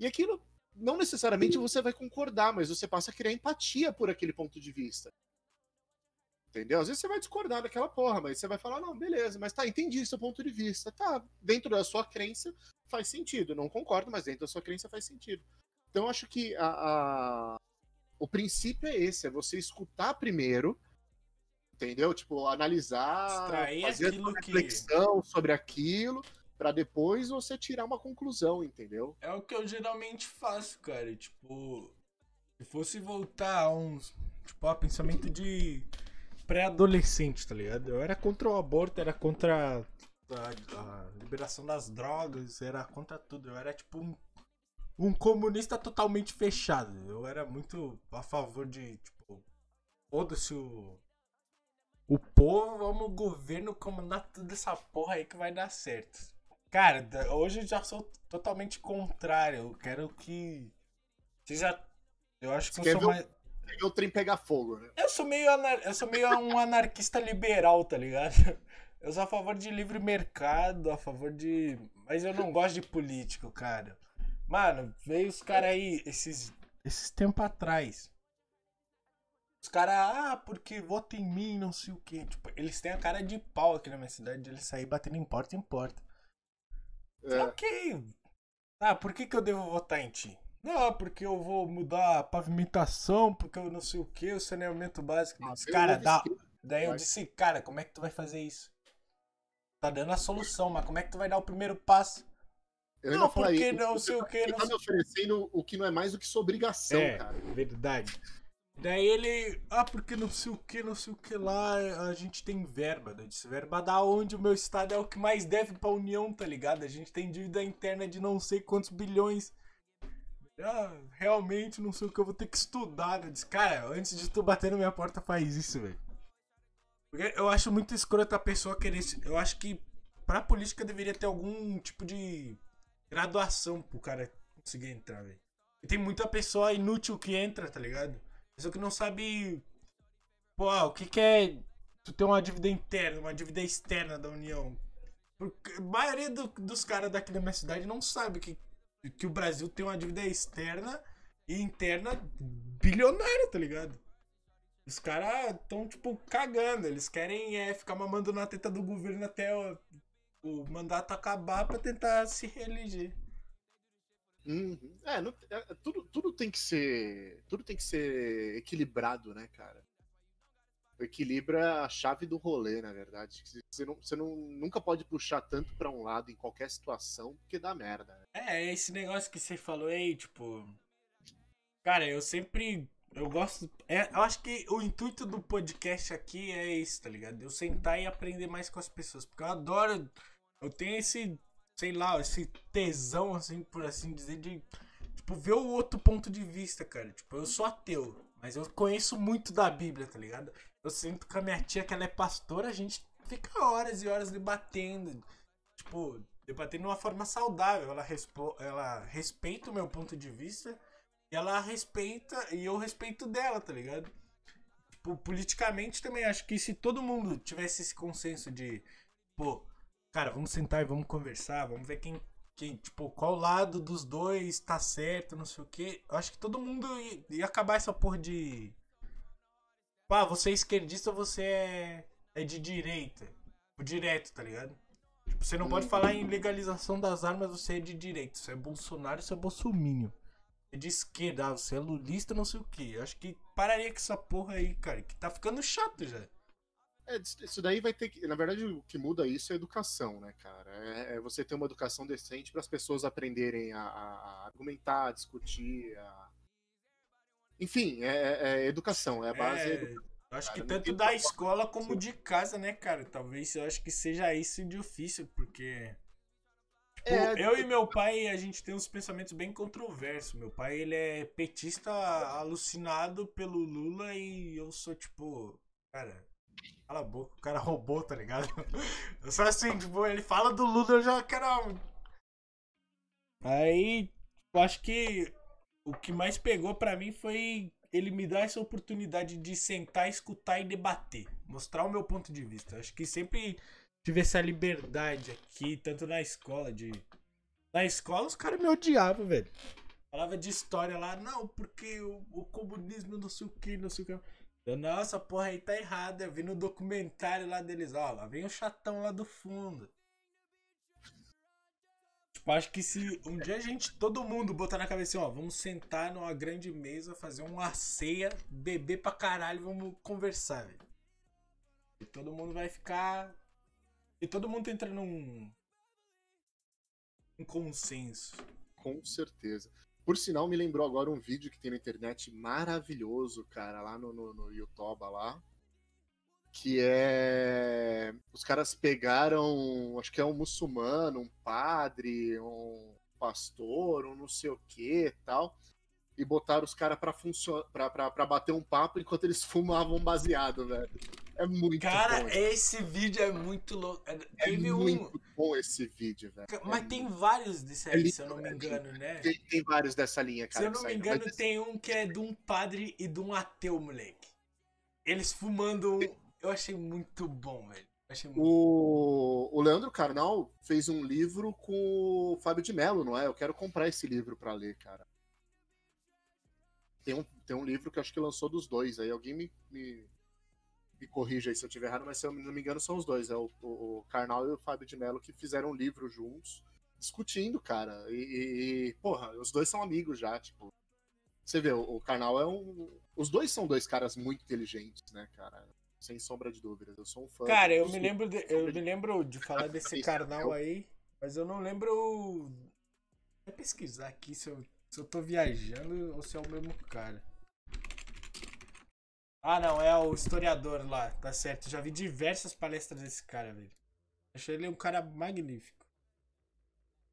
E aquilo, não necessariamente você vai concordar, mas você passa a criar empatia por aquele ponto de vista. Entendeu? Às vezes você vai discordar daquela porra, mas você vai falar, não, beleza, mas tá, entendi seu ponto de vista. Tá, dentro da sua crença faz sentido. Não concordo, mas dentro da sua crença faz sentido. Então eu acho que a, a- o princípio é esse, é você escutar primeiro, entendeu? Tipo, analisar, Extrair fazer uma que- reflexão sobre aquilo, pra depois você tirar uma conclusão, entendeu? É o que eu geralmente faço, cara. Tipo, se fosse voltar a uns. Tipo, a pensamento de pré-adolescente, tá ligado? Eu era contra o aborto, era contra a, a liberação das drogas, era contra tudo. Eu era tipo um, um comunista totalmente fechado. Eu era muito a favor de, tipo, foda-se o. O povo, vamos o governo comandar toda essa porra aí que vai dar certo. Cara, hoje eu já sou totalmente contrário. Eu quero que. Já. Eu acho que Você eu sou mais. Pegar o trem pegar fogo, né? Eu sou meio, anar... eu sou meio um <laughs> anarquista liberal, tá ligado? Eu sou a favor de livre mercado, a favor de. Mas eu não gosto de político, cara. Mano, veio os caras aí, esses, esses tempos atrás. Os caras, ah, porque vota em mim, não sei o quê. Tipo, eles têm a cara de pau aqui na minha cidade, de eles saírem batendo em porta em porta. É. Ok. Ah, por que, que eu devo votar em ti? Não, porque eu vou mudar a pavimentação, porque eu não sei o que, o saneamento básico. Ah, disse, cara, dá. isso. Daí eu disse, cara, como é que tu vai fazer isso? Tá dando a solução, mas como é que tu vai dar o primeiro passo? Eu Não, falei, porque você não tá- sei o que, Você não tá me oferecendo o que não é mais do que sua obrigação, é, cara. verdade. Daí ele, ah, porque não sei o que, não sei o que lá, a gente tem verba. Eu disse, verba da onde? O meu estado é o que mais deve pra União, tá ligado? A gente tem dívida interna de não sei quantos bilhões. Ah, realmente não sei o que, eu vou ter que estudar. Eu disse, cara, antes de tu bater na minha porta, faz isso, velho. Porque eu acho muito escroto a pessoa querer. Eu acho que pra política deveria ter algum tipo de graduação pro cara conseguir entrar, velho. E tem muita pessoa inútil que entra, tá ligado? Pessoa que não sabe. Pô, ah, o que, que é tu ter uma dívida interna, uma dívida externa da União. Porque a maioria do- dos caras daqui da minha cidade não sabe que, que o Brasil tem uma dívida externa e interna bilionária, tá ligado? Os caras tão, tipo, cagando. Eles querem é, ficar mamando na teta do governo até o, o mandato acabar pra tentar se reeleger. Uhum. É, não- é, tudo, tudo tem que ser. Tudo tem que ser equilibrado, né, cara? É a chave do rolê, na verdade. Você, não, você não, nunca pode puxar tanto pra um lado em qualquer situação, porque dá merda. né? É, esse negócio que você falou aí, tipo. Cara, eu sempre. Eu gosto. é, eu acho que o intuito do podcast aqui é isso, tá ligado? Eu sentar e aprender mais com as pessoas. Porque eu adoro. Eu tenho esse. Sei lá, esse tesão, assim, por assim dizer, de. Tipo, ver o outro ponto de vista, cara. Tipo, eu sou ateu. Mas eu conheço muito da Bíblia, tá ligado? Eu sinto com a minha tia, que ela é pastora, a gente fica horas e horas debatendo. Tipo, debatendo de uma forma saudável. Ela, respo- ela respeita o meu ponto de vista e ela respeita e eu respeito dela, tá ligado? Tipo, politicamente também acho que se todo mundo tivesse esse consenso de pô, cara, vamos sentar e vamos conversar, vamos ver quem, quem tipo, qual lado dos dois tá certo, não sei o quê. Acho que todo mundo ia, ia acabar essa porra de. Pá, você é esquerdista ou você é, é de direita? Tipo, direto, tá ligado? Tipo, você não pode falar em legalização das armas, você é de direita. Você é Bolsonaro, você é bolsomínio. É de esquerda, ah, você é lulista, não sei o quê. Eu acho que pararia com essa porra aí, cara, que tá ficando chato já. É, isso daí vai ter que. Na verdade, o que muda isso é educação, né, cara? É, é você ter uma educação decente para as pessoas aprenderem a, a- a argumentar, a discutir. a- Enfim, é, é- é educação, é a base. É, edu- eu acho que não tanto da escola como de casa, né, cara? Talvez eu acho que seja isso de ofício, porque. Tipo, É, eu e meu pai, a gente tem uns pensamentos bem controversos. Meu pai, ele é petista alucinado pelo Lula e eu sou, tipo, cara, cala a boca, o cara <laughs> roubou, tá ligado? Eu sou assim, tipo, ele fala do Lula, eu já quero. Aí, eu acho que o que mais pegou pra mim foi ele me dar essa oportunidade de sentar, escutar e debater. Mostrar o meu ponto de vista. Acho que sempre tive essa liberdade aqui, tanto na escola, de. Na escola os caras me odiavam, velho. Falava de história lá, não, porque o, o comunismo não sei o que, não sei o que. Eu, nossa, porra aí tá errada. Eu vi no documentário lá deles, ó, lá vem o chatão lá do fundo. Tipo, acho que se um dia a gente, todo mundo botar na cabeça, assim, ó, vamos sentar numa grande mesa, fazer uma ceia, beber pra caralho, vamos conversar, velho. E todo mundo vai ficar. E todo mundo entra num. Um consenso. Com certeza. Por sinal, me lembrou agora um vídeo que tem na internet maravilhoso, cara, lá no, no, no YouTube lá. Que é. Os caras pegaram, acho que é um muçulmano, um padre, um pastor, um não sei o que tal. E botaram os caras pra, funcio... pra, pra, pra bater um papo enquanto eles <laughs> fumavam baseado, velho. É muito Cara, bom. esse vídeo é muito louco. É- É Teve um. muito bom esse vídeo, velho. Mas É tem muito- vários desse É aí, lindo, se eu não me é engano, né? Tem, tem vários dessa linha, cara. Se eu não me engano, mas tem um que é de um padre e de um ateu, moleque. Eles fumando um. Eu achei muito bom, velho. Muito... O, o Leandro Carnal fez um livro com o Fábio de Mello, não é? Eu quero comprar esse livro pra ler, cara. Tem um, tem um livro que acho que lançou dos dois. Aí alguém me, me, me corrija aí se eu estiver errado, mas se eu não me engano são os dois. É o, o, o Karnal e o Fábio de Mello que fizeram um livro juntos, discutindo, cara. E, e- porra, os dois são amigos já, tipo. Você vê, o, o Karnal é um. Os dois são dois caras muito inteligentes, né, cara? Sem sombra de dúvidas. Eu sou um fã. Cara, eu me lembro de, eu me lembro de falar desse Esse carnal aí, mas eu não lembro. Vou pesquisar aqui se eu, se eu tô viajando ou se é o mesmo cara. Ah, não, é o historiador lá, tá certo. Já vi diversas palestras desse cara, velho. Achei ele um cara magnífico.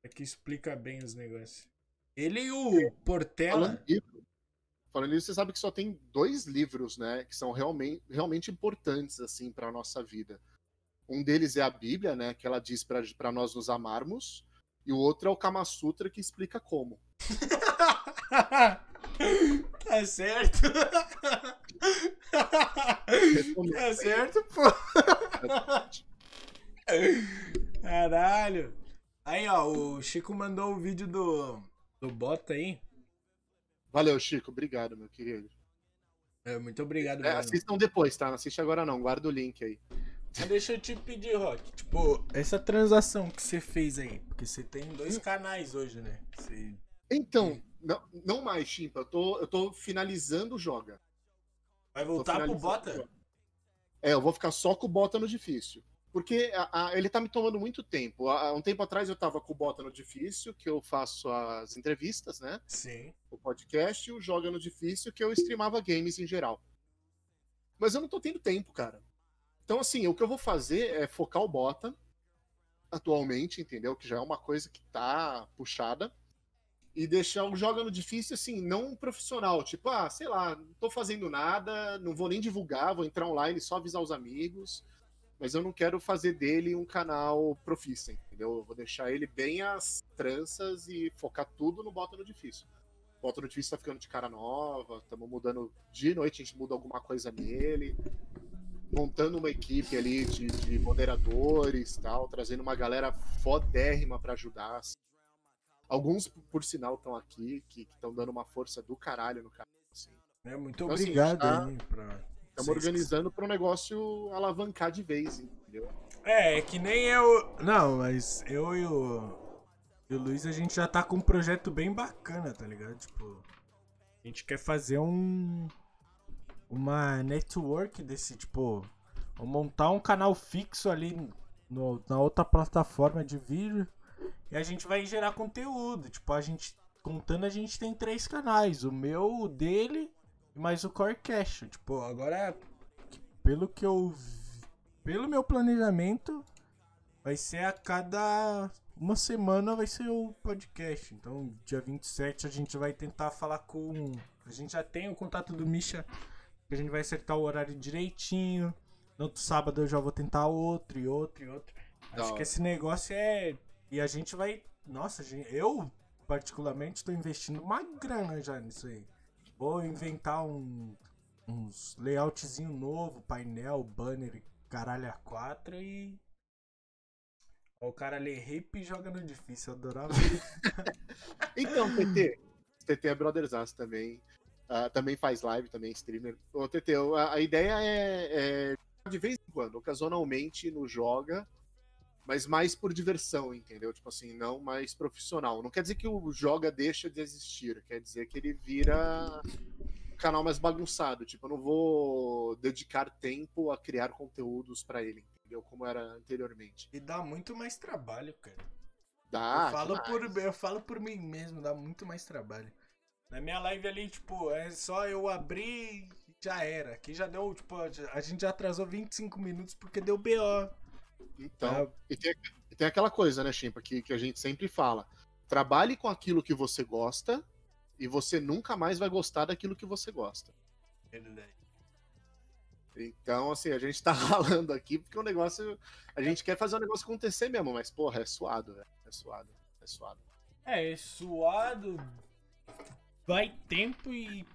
É que explica bem os negócios. Ele e o Portela. Falando falando nisso, você sabe que só tem dois livros, né, que são realmente, realmente importantes, assim, para nossa vida. Um deles é a Bíblia, né, que ela diz para nós nos amarmos, e o outro é o Kama Sutra, que explica como. <laughs> tá certo. tá certo, pô. Caralho. Aí, ó, o Chico mandou o vídeo do, do Bota aí. Valeu, Chico, obrigado, meu querido. É, muito obrigado, É, assistam depois, tá? Não assiste agora não, guarda o link aí. Mas deixa eu te pedir, Rock. Tipo, essa transação que você fez aí. Porque você tem dois canais hoje, né? Você... Então, não, não mais, Chimpa, eu tô, eu tô finalizando o Joga. Vai voltar pro Bota? É, eu vou ficar só com o Bota no difícil. Porque a- a- ele tá me tomando muito tempo. Há um tempo atrás eu tava com o Bota no difícil, que eu faço as entrevistas, né? Sim. O podcast, e o Joga no difícil, que eu streamava games em geral. Mas eu não tô tendo tempo, cara. Então, assim, o que eu vou fazer é focar o Bota atualmente, entendeu? Que já é uma coisa que tá puxada. E deixar o Joga no difícil, assim, não profissional. Tipo, ah, sei lá, não tô fazendo nada, não vou nem divulgar, vou entrar online só avisar os amigos. Mas eu não quero fazer dele um canal profissa, entendeu? Eu vou deixar ele bem às tranças e focar tudo no Bota no Difícil. Bota no Difícil tá ficando de cara nova, estamos mudando de noite, a gente muda alguma coisa nele. montando uma equipe ali de, de moderadores tal, trazendo uma galera fodérrima pra ajudar. assim. Alguns, por, sinal, estão aqui, que estão dando uma força do caralho no canal. Assim. É, muito Então, assim, obrigado tá- aí pra. Estamos organizando para o negócio alavancar de vez, entendeu? É, é que nem eu. Não, mas eu e o. E o Luiz, a gente já tá com um projeto bem bacana, tá ligado? Tipo. A gente quer fazer um. Uma network desse, tipo. Montar um canal fixo ali no- na outra plataforma de vídeo. E a gente vai gerar conteúdo. Tipo, a gente. Contando, a gente tem três canais. O meu, o dele e mais o Corecast. Tipo, agora. Pelo que eu vi pelo meu planejamento, vai ser a cada uma semana vai ser o podcast. Então, dia 27 a gente vai tentar falar com. A gente já tem o contato do Misha, que a gente vai acertar o horário direitinho. No outro sábado eu já vou tentar outro e outro e outro. Da Acho que esse negócio é. E a gente vai. Nossa, gente, eu particularmente estou investindo uma grana já nisso aí. Vou inventar um, uns layoutzinho novo, painel, banner, caralho a 4 e. O cara lê hip e joga no difícil, eu adorava. <laughs> Então, TT, TT é Brothersaço também. ah, também faz live, também é streamer. Ô, TT, a, a ideia é, é de vez em quando, ocasionalmente no joga, mas mais por diversão, entendeu? Tipo assim, não mais profissional. Não quer dizer que o joga deixa de existir, quer dizer que ele vira um canal mais bagunçado. Tipo, eu não vou dedicar tempo a criar conteúdos pra ele, entendeu? Como era anteriormente. e dá muito mais trabalho, cara. Dá, eu, falo demais. por, eu falo por mim mesmo, dá muito mais trabalho. Na minha live ali, tipo, é só eu abrir e já era. Aqui já deu, tipo, a gente já atrasou 25 minutos porque deu BO. Então, Ah, E tem, e tem aquela coisa, né, Chimpa, que, que a gente sempre fala. Trabalhe com aquilo que você gosta e você nunca mais vai gostar daquilo que você gosta. verdade. Então, assim, a gente tá <laughs> ralando aqui porque o negócio. A gente quer fazer o negócio acontecer mesmo, mas, porra, é suado, velho. É suado. É suado. É, suado. Vai tempo e.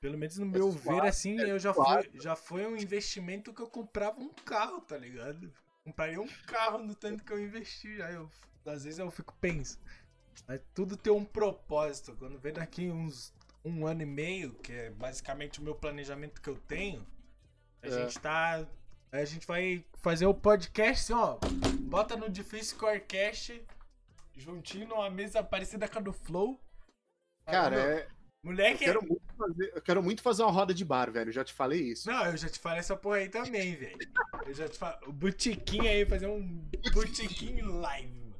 Pelo menos no meu suado, ver, assim, é eu já suado. foi, já foi um investimento que eu comprava um carro, tá ligado? Compraria um carro no tanto que eu investi. Aí eu, às vezes eu fico pensando. Mas tudo tem um propósito. Quando vem daqui uns um ano e meio, que é basicamente o meu planejamento que eu tenho, a É. gente tá. A gente vai fazer o podcast, assim, ó. Bota no Difícil Corecast juntinho numa mesa parecida com a do Flow. Cara, Falando, é, eu, Moleque, quero muito fazer, eu quero muito fazer uma roda de bar, velho. Já te falei isso. Não, eu já te falei essa porra aí também, velho. Eu já te falei. O botiquinho aí, fazer um botiquinho live, mano.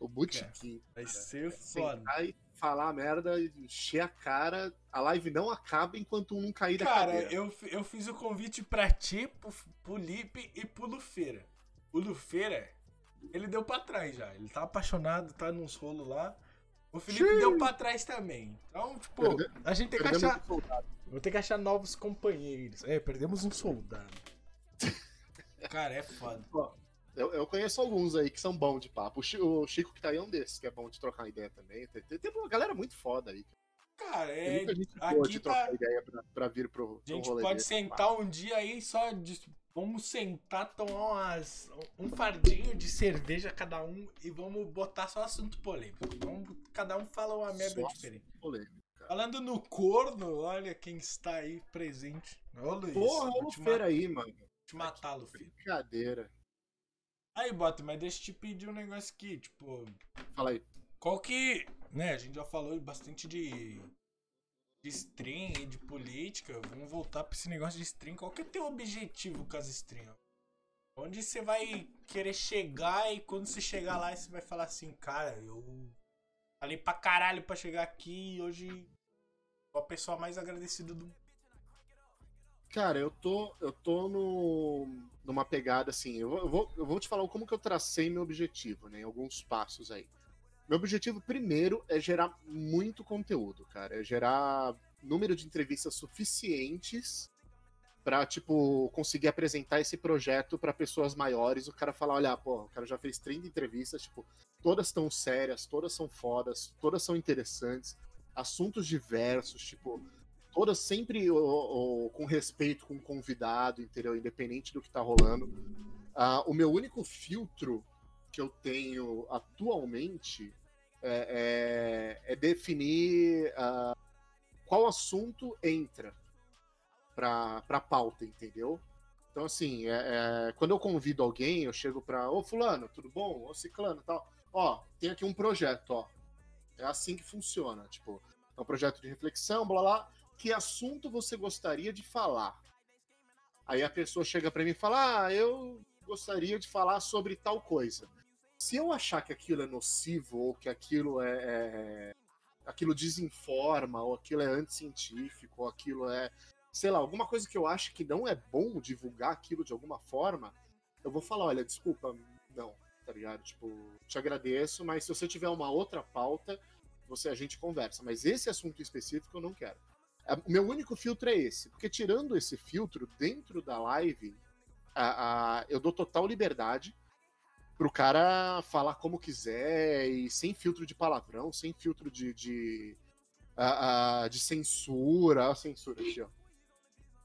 O botequim. Vai cara. ser foda. Sentar e falar merda, encher a cara. A live não acaba enquanto um não cair da Cara, cadeira. eu, fi- eu fiz o convite pra ti, pro, pro Lipe e pro Lufeira. O Lufeira, ele deu pra trás já. Ele tá apaixonado, tá nos rolos lá. O Felipe Xiii. deu pra trás também. Então, tipo, Perde- a gente tem que Perdemos achar. um. Vou ter que achar novos companheiros. É, perdemos um soldado. <laughs> Cara, é foda. Eu, eu conheço alguns aí que são bons de papo. O Chi- O Chico que tá aí é um desses, que é bom de trocar ideia também. Tem, tem- tem uma galera muito foda aí. Cara, Tem é. muita gente aqui tá- trocar ideia pra, pra vir pro, A pro gente rolê pode desse. sentar um dia aí só de. Vamos sentar, tomar umas, um fardinho de cerveja cada um e vamos botar só assunto polêmico. Vamos, cada um fala uma merda Só diferente. Polêmico. Falando no corno, olha quem está aí presente. Ô Luiz, Porra, te, feira aí, mano. te matar, Luffy. Brincadeira. Aí, Bota, mas deixa eu te pedir um negócio aqui, tipo. Fala aí. Qual que. Né, a gente já falou bastante de. De stream e de política. Vamos voltar pra esse negócio de stream. Qual que é teu objetivo com as streams? Onde você vai querer chegar e quando você chegar lá você vai falar assim, cara, eu falei pra caralho pra chegar aqui e hoje sou a pessoa mais agradecida do. Cara, eu tô, eu tô no, numa pegada assim. Eu, vou, eu vou te falar como que eu tracei meu objetivo, né? Em alguns passos aí. Meu objetivo primeiro é gerar muito conteúdo, cara. É gerar número de entrevistas suficientes pra, tipo, conseguir apresentar esse projeto pra pessoas maiores. O cara falar, olha, pô, o cara já fez 30 entrevistas, tipo, todas estão sérias, todas são fodas, todas são interessantes, assuntos diversos, tipo, todas sempre ó, ó, com respeito com o convidado, entendeu? Independente do que tá rolando. Ah, o meu único filtro que eu tenho atualmente é, é- é definir ah, qual assunto entra pra, pra pauta, entendeu? Então, assim, é- é, quando eu convido alguém, eu chego pra, ô fulano, tudo bom? Ô ciclano tal. Ó, tem aqui um projeto, ó. É assim que funciona, tipo, é um projeto de reflexão, blá blá. Que assunto você gostaria de falar? Aí a pessoa chega pra mim e fala, ah, eu gostaria de falar sobre tal coisa. Se eu achar que aquilo é nocivo, ou que aquilo é, é- aquilo desinforma, ou aquilo é anticientífico, ou aquilo é, sei lá, alguma coisa que eu acho que não é bom divulgar aquilo de alguma forma, eu vou falar, olha, desculpa, não, tá ligado? Tipo, te agradeço, mas se você tiver uma outra pauta, você a gente conversa. Mas esse assunto específico eu não quero. A- O meu único filtro é esse, porque tirando esse filtro dentro da live, a- a- eu dou total liberdade pro cara falar como quiser e sem filtro de palavrão, sem filtro de, de, a- a- de censura, censura aqui, ó.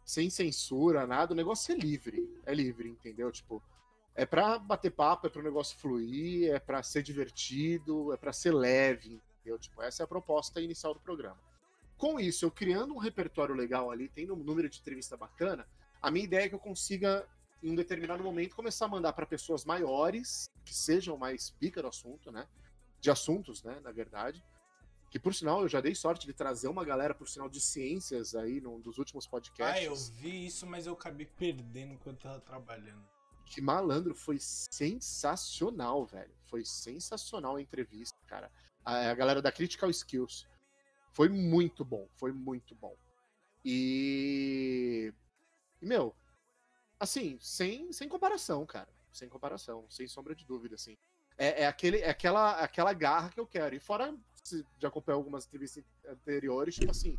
Sem censura, nada, o negócio é livre, é livre, entendeu? Tipo, é pra bater papo, é pro negócio fluir, é pra ser divertido, é pra ser leve, entendeu? Tipo, essa é a proposta inicial do programa. Com isso, eu criando um repertório legal ali, tendo um número de entrevista bacana, a minha ideia é que eu consiga, em um determinado momento, começar a mandar para pessoas maiores, que sejam mais pica do assunto, né? De assuntos, né, na verdade. Que, por sinal, eu já dei sorte de trazer uma galera, por sinal, de ciências aí, num dos últimos podcasts. Ah, eu vi isso, mas eu acabei perdendo enquanto tava trabalhando. Que malandro, foi sensacional, velho. Foi sensacional a entrevista, cara. A, a galera da Critical Skills. Foi muito bom, foi muito bom. E. e, meu, assim, sem, sem comparação, cara. Sem comparação, sem sombra de dúvida, assim. É, é, aquele, é aquela, aquela garra que eu quero. E fora, se já acompanhei algumas entrevistas anteriores, tipo assim,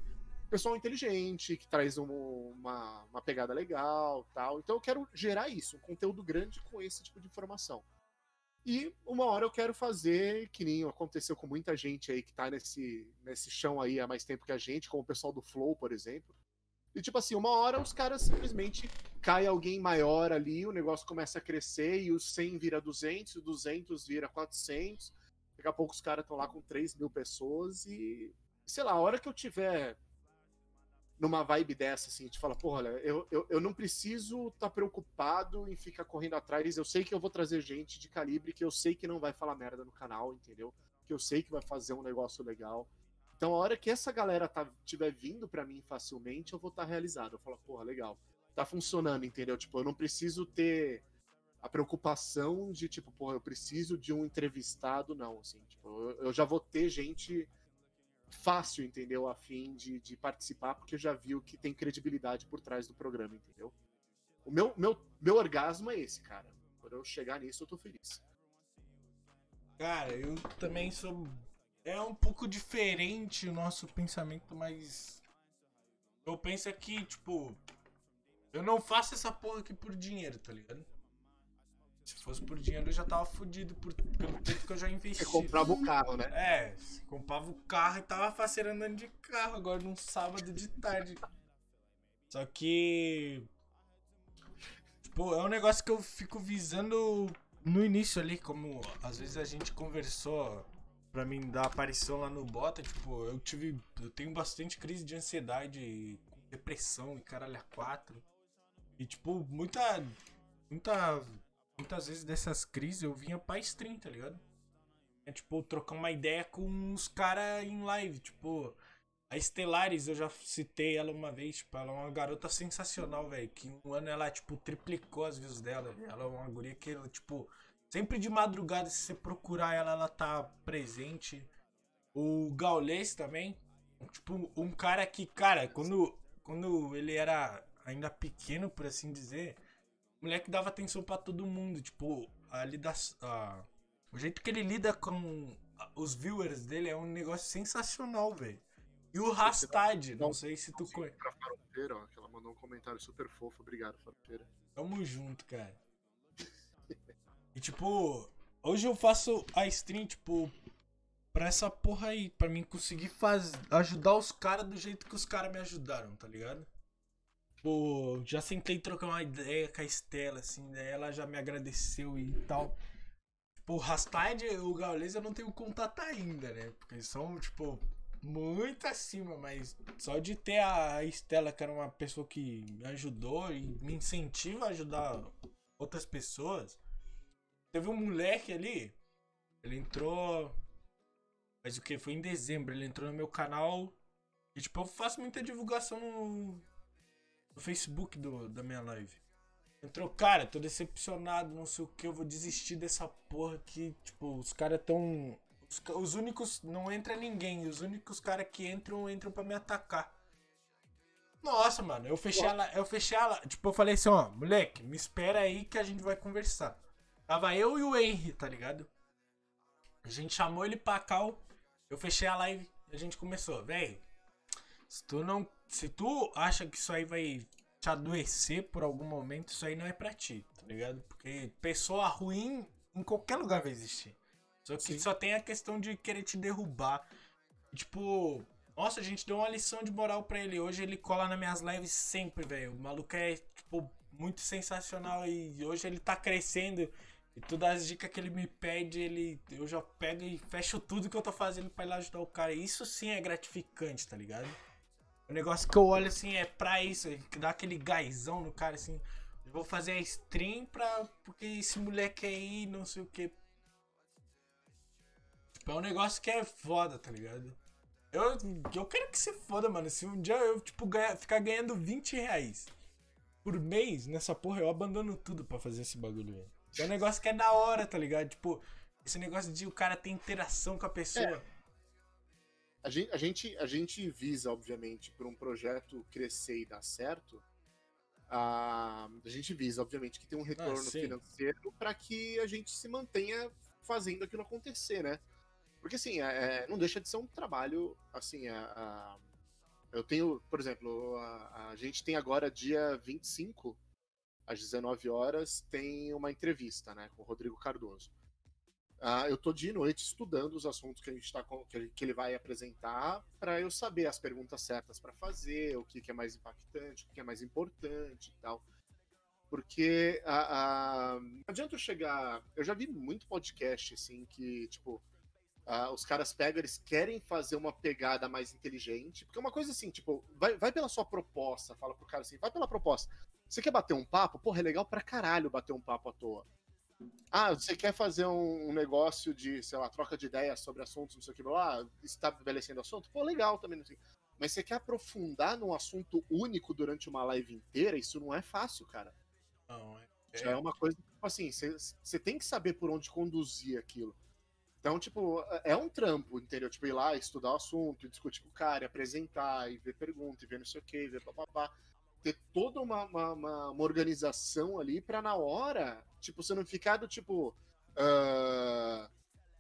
pessoal inteligente, que traz um- uma, uma pegada legal tal. Então eu quero gerar isso, um conteúdo grande com esse tipo de informação. E uma hora eu quero fazer, que nem aconteceu com muita gente aí que tá nesse, nesse chão aí há mais tempo que a gente, como o pessoal do Flow, por exemplo. E tipo assim, uma hora os caras simplesmente cai alguém maior ali, o negócio começa a crescer e o 100 vira 200, o 200 vira 400. Daqui a pouco os caras estão lá com 3 mil pessoas e, sei lá, a hora que eu tiver numa vibe dessa, assim, de falar, porra, olha, eu, eu, eu não preciso estar preocupado em ficar correndo atrás, eu sei que eu vou trazer gente de calibre que eu sei que não vai falar merda no canal, entendeu? Que eu sei que vai fazer um negócio legal. Então, a hora que essa galera tá, tiver vindo pra mim facilmente, eu vou estar realizado. Eu falo, porra, legal. Tá funcionando, entendeu? Tipo, eu não preciso ter a preocupação de, tipo, porra, eu preciso de um entrevistado, não, assim. Tipo, eu, eu já vou ter gente fácil, entendeu? A fim de, de participar, porque já viu que tem credibilidade por trás do programa, entendeu? O meu, meu, meu orgasmo é esse, cara. Quando eu chegar nisso, eu tô feliz. Cara, eu também sou. É um pouco diferente o nosso pensamento, mas. Eu penso que, tipo. Eu não faço essa porra aqui por dinheiro, tá ligado? Se fosse por dinheiro, eu já tava fudido por, pelo tempo que eu já investi. Você comprava o carro, né? É, comprava o carro e tava faceiro andando de carro agora num sábado de tarde. Só que. Tipo, é um negócio que eu fico visando no início ali, como às vezes a gente conversou pra mim dar aparição lá no Bota, tipo, eu tive. Eu tenho bastante crise de ansiedade, depressão e caralho a quatro. E tipo, muita. Muita. Muitas vezes dessas crises eu vinha pra stream, tá ligado? É tipo, trocar uma ideia com os caras em live. Tipo, a Stellaris, eu já citei ela uma vez. Tipo, ela é uma garota sensacional, velho. Que um ano ela, tipo, triplicou as views dela. Ela é uma guria que, tipo, sempre de madrugada, se você procurar ela, ela tá presente. O Gaules também. Tipo, um cara que, cara, quando, quando ele era ainda pequeno, por assim dizer, o moleque dava atenção pra todo mundo. Tipo, ali das. a- o jeito que ele lida com os viewers dele é um negócio sensacional, velho. E o Rastad, não sei se tu conhece. Ela mandou um comentário super fofo. Obrigado, Farofeira. Tamo junto, cara. E tipo, hoje eu faço a stream, tipo, pra essa porra aí, pra mim conseguir faz... ajudar os caras do jeito que os caras me ajudaram, tá ligado? Pô, já sentei trocar uma ideia com a Estela, assim, daí ela já me agradeceu e tal. Pô, o Rastad e o Gaules eu não tenho contato ainda, né? Porque eles são, tipo, muito acima, mas só de ter a Estela, que era uma pessoa que me ajudou e me incentiva a ajudar outras pessoas. Teve um moleque ali, ele entrou. Mas o que? Foi em dezembro, ele entrou no meu canal. E tipo, eu faço muita divulgação no, no Facebook do, da minha live. Entrou, cara, tô decepcionado, não sei o que, eu vou desistir dessa porra aqui. Tipo, os caras tão. Os, os únicos. Não entra ninguém. Os únicos caras que entram, entram pra me atacar. Nossa, mano, eu fechei ela. Eu fechei ela. Tipo, eu falei assim, ó, moleque, me espera aí que a gente vai conversar. Tava eu e o Henry, tá ligado? A gente chamou ele pra cal. Eu fechei a live e a gente começou, velho. Se tu não. Se tu acha que isso aí vai te adoecer por algum momento, isso aí não é pra ti, tá ligado? Porque pessoa ruim em qualquer lugar vai existir. Só que Sim. só tem a questão de querer te derrubar. Tipo, nossa, a gente deu uma lição de moral pra ele. Hoje ele cola nas minhas lives sempre, velho. O maluco é, tipo, muito sensacional e hoje ele tá crescendo. E todas as dicas que ele me pede, ele, eu já pego e fecho tudo que eu tô fazendo pra ir lá ajudar o cara. Isso sim é gratificante, tá ligado? O negócio que eu olho assim é pra isso, é que dá aquele gazão no cara assim. Eu vou fazer a stream pra. Porque esse moleque aí, não sei o que. Tipo, é um negócio que é foda, tá ligado? Eu, eu quero que se foda, mano. Se um dia eu, tipo, ganhar, ficar ganhando 20 reais por mês nessa porra, eu abandono tudo pra fazer esse bagulho, velho. É um negócio que é da hora, tá ligado? Tipo, esse negócio de o cara ter interação com a pessoa. A gente, a gente, a gente visa, obviamente, por um projeto crescer e dar certo. A, a gente visa, obviamente, que tem um retorno sim. financeiro para que a gente se mantenha fazendo aquilo acontecer, né? Porque, assim, é- é, não deixa de ser um trabalho, assim, a, a- eu tenho, por exemplo, a, a gente tem agora, dia 25, às 19 horas, tem uma entrevista, né, com o Rodrigo Cardoso. Ah, eu tô de noite estudando os assuntos que a gente tá que, ele- vai apresentar para eu saber as perguntas certas para fazer, o que, que é mais impactante, o que é mais importante e tal. Porque não adianta eu chegar. Eu já vi muito podcast assim que, tipo, ah, os caras pegam, eles querem fazer uma pegada mais inteligente. Porque é uma coisa assim, tipo, vai, vai pela sua proposta, fala pro cara assim, vai pela proposta. Você quer bater um papo? Porra, é legal pra caralho bater um papo à toa. Ah, você quer fazer um, um negócio de, sei lá, troca de ideias sobre assuntos, não sei o que, blá, blá, estabelecendo assunto? Pô, legal também, não sei. Mas você quer aprofundar num assunto único durante uma live inteira? Isso não é fácil, cara. Não, é. Já é uma coisa, tipo assim, você tem que saber por onde conduzir aquilo. Então, tipo, é um trampo, entendeu? Tipo, ir lá, estudar o assunto, discutir com o cara, apresentar, e ver pergunta, e ver não sei o que, ver papapá. Ter toda uma, uma, uma- uma organização ali pra na hora, tipo, você não ficar do tipo. ah,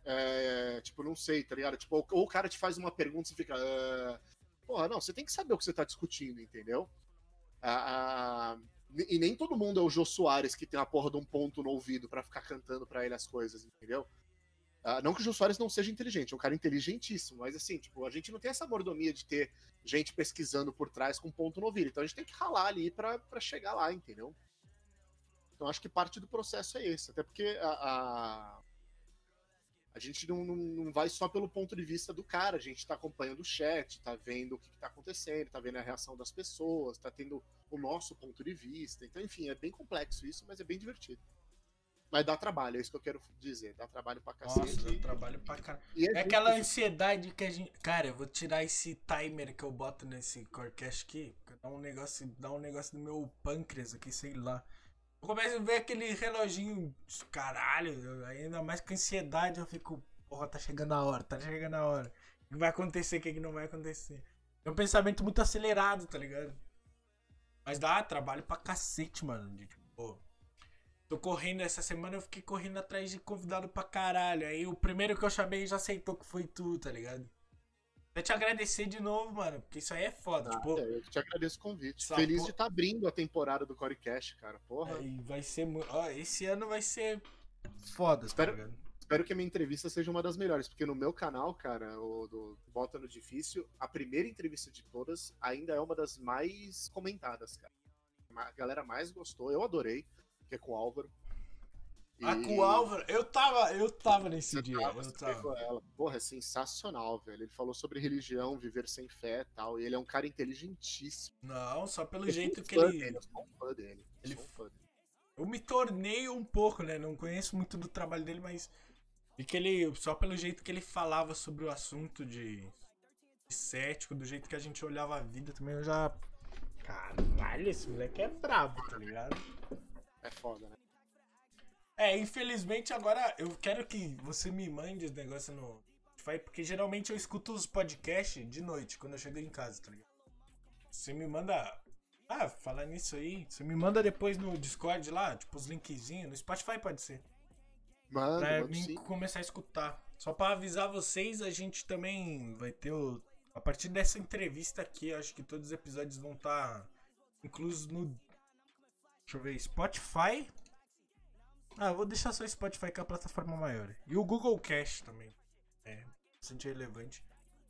é, tipo, não sei, tá ligado? Tipo, ou, ou o cara te faz uma pergunta e fica. ah, porra, não, você tem que saber o que você tá discutindo, entendeu? Ah, e nem todo mundo é o Jô Soares que tem a porra de um ponto no ouvido pra ficar cantando pra ele as coisas, entendeu? Ah, não que o Jô Soares não seja inteligente, é um cara inteligentíssimo, mas assim, tipo, a gente não tem essa mordomia de ter gente pesquisando por trás com ponto no ouvido. Então a gente tem que ralar ali pra chegar lá, entendeu? Então acho que parte do processo é esse. Até porque a, a, a gente não, não, não vai só pelo ponto de vista do cara, a gente tá acompanhando o chat, tá vendo o que, que tá acontecendo, tá vendo a reação das pessoas, tá tendo o nosso ponto de vista. Então, enfim, é bem complexo isso, mas é bem divertido. Mas dá trabalho, é isso que eu quero dizer. Dá trabalho pra Nossa, cacete. eu trabalho pra caralho. E É aquela ansiedade que a gente. Cara, eu vou tirar esse timer que eu boto nesse Corecast aqui. Dá um negócio, dá um negócio no meu pâncreas aqui, sei lá. Eu começo a ver aquele reloginho. Caralho, ainda mais com ansiedade, eu fico. Porra, tá chegando a hora, tá chegando a hora. O que vai acontecer, o que que não vai acontecer. É um pensamento muito acelerado, tá ligado? Mas dá trabalho pra cacete, mano. De, tipo, pô, Tô correndo essa semana, eu fiquei correndo atrás de convidado pra caralho. Aí o primeiro que eu chamei já aceitou que foi tu, tá ligado? Quer te agradecer de novo, mano, porque isso aí é foda. Ah, tipo, é, eu te agradeço o convite. Feliz po- de estar abrindo a temporada do Corecast, cara. Porra. vai ser muito. Ó, esse ano vai ser foda, Espero- tá? Espero que a minha entrevista seja uma das melhores, porque no meu canal, cara, o do Bota no Difícil, a primeira entrevista de todas ainda é uma das mais comentadas, cara. A galera mais gostou, eu adorei, que é com o Álvaro. Ah, E- com o Álvaro, eu tava, eu tava nesse Você dia. tava, eu tava. ela. Porra, é sensacional, velho. Ele falou sobre religião, viver sem fé e tal. E ele é um cara inteligentíssimo. Não, só pelo Eu jeito que ele. dele, eu sou um fã dele. Ele sou um fã dele. Eu me tornei um pouco, né? Não conheço muito do trabalho dele, mas. E que ele. Só pelo jeito que ele falava sobre o assunto de. de cético, do jeito que a gente olhava a vida também, eu já. Caralho, esse moleque é brabo, tá ligado? É foda, né? É, infelizmente agora eu quero que você me mande os negócios no Spotify, porque geralmente eu escuto os podcasts de noite, quando eu chego em casa, tá ligado? Você me manda. Ah, falar nisso aí, você me manda depois no Discord lá, tipo os linkzinhos, no Spotify pode ser. Mano, Pra mano, mim sim. começar a escutar. Só pra avisar vocês, a gente também vai ter o. A partir dessa entrevista aqui, eu acho que todos os episódios vão estar inclusos no. Deixa eu ver, Spotify. Ah, eu vou deixar só o Spotify que é a plataforma maior. E o Google Cash também. É, bastante relevante.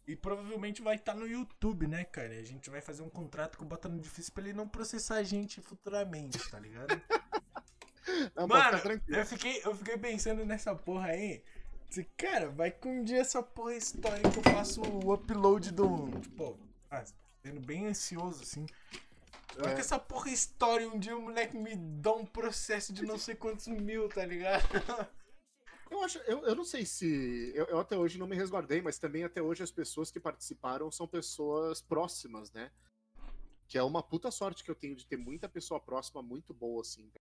E provavelmente vai estar no YouTube, né, cara? E a gente vai fazer um contrato com o Bota no Difícil pra ele não processar a gente futuramente, tá ligado? <laughs> Não, Mano, eu fiquei, eu fiquei pensando nessa porra aí. Disse, Cara, vai que um dia essa porra estoura que eu faço o upload do. Tipo, ah, sendo bem ansioso assim. Vai É. que essa porra e um dia o moleque me dá um processo de não sei quantos mil, tá ligado? <laughs> Eu, acho, eu, eu não sei se. Eu, eu até hoje não me resguardei, mas também até hoje as pessoas que participaram são pessoas próximas, né? Que é uma puta sorte que eu tenho de ter muita pessoa próxima muito boa, assim.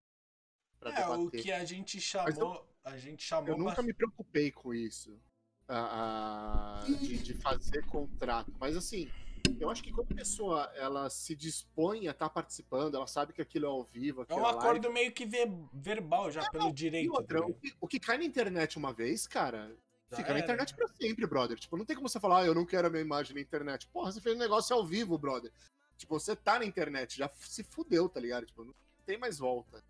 Pra É, o debater. que a gente chamou. A gente chamou. Eu nunca bastante- me preocupei com isso. a- a- de, de fazer contrato. Mas assim, eu acho que quando a pessoa ela se dispõe a estar participando, ela sabe que aquilo é ao vivo, É um é live. acordo meio que ver- verbal já, pelo E direito. outra, tá o que, o que cai na internet uma vez, cara, Já fica na era. internet pra sempre, brother. Tipo, não tem como você falar, ah, eu não quero a minha imagem na internet. Porra, você fez um negócio ao vivo, brother. Tipo, você tá na internet, já se fudeu, tá ligado? Tipo, não tem mais volta.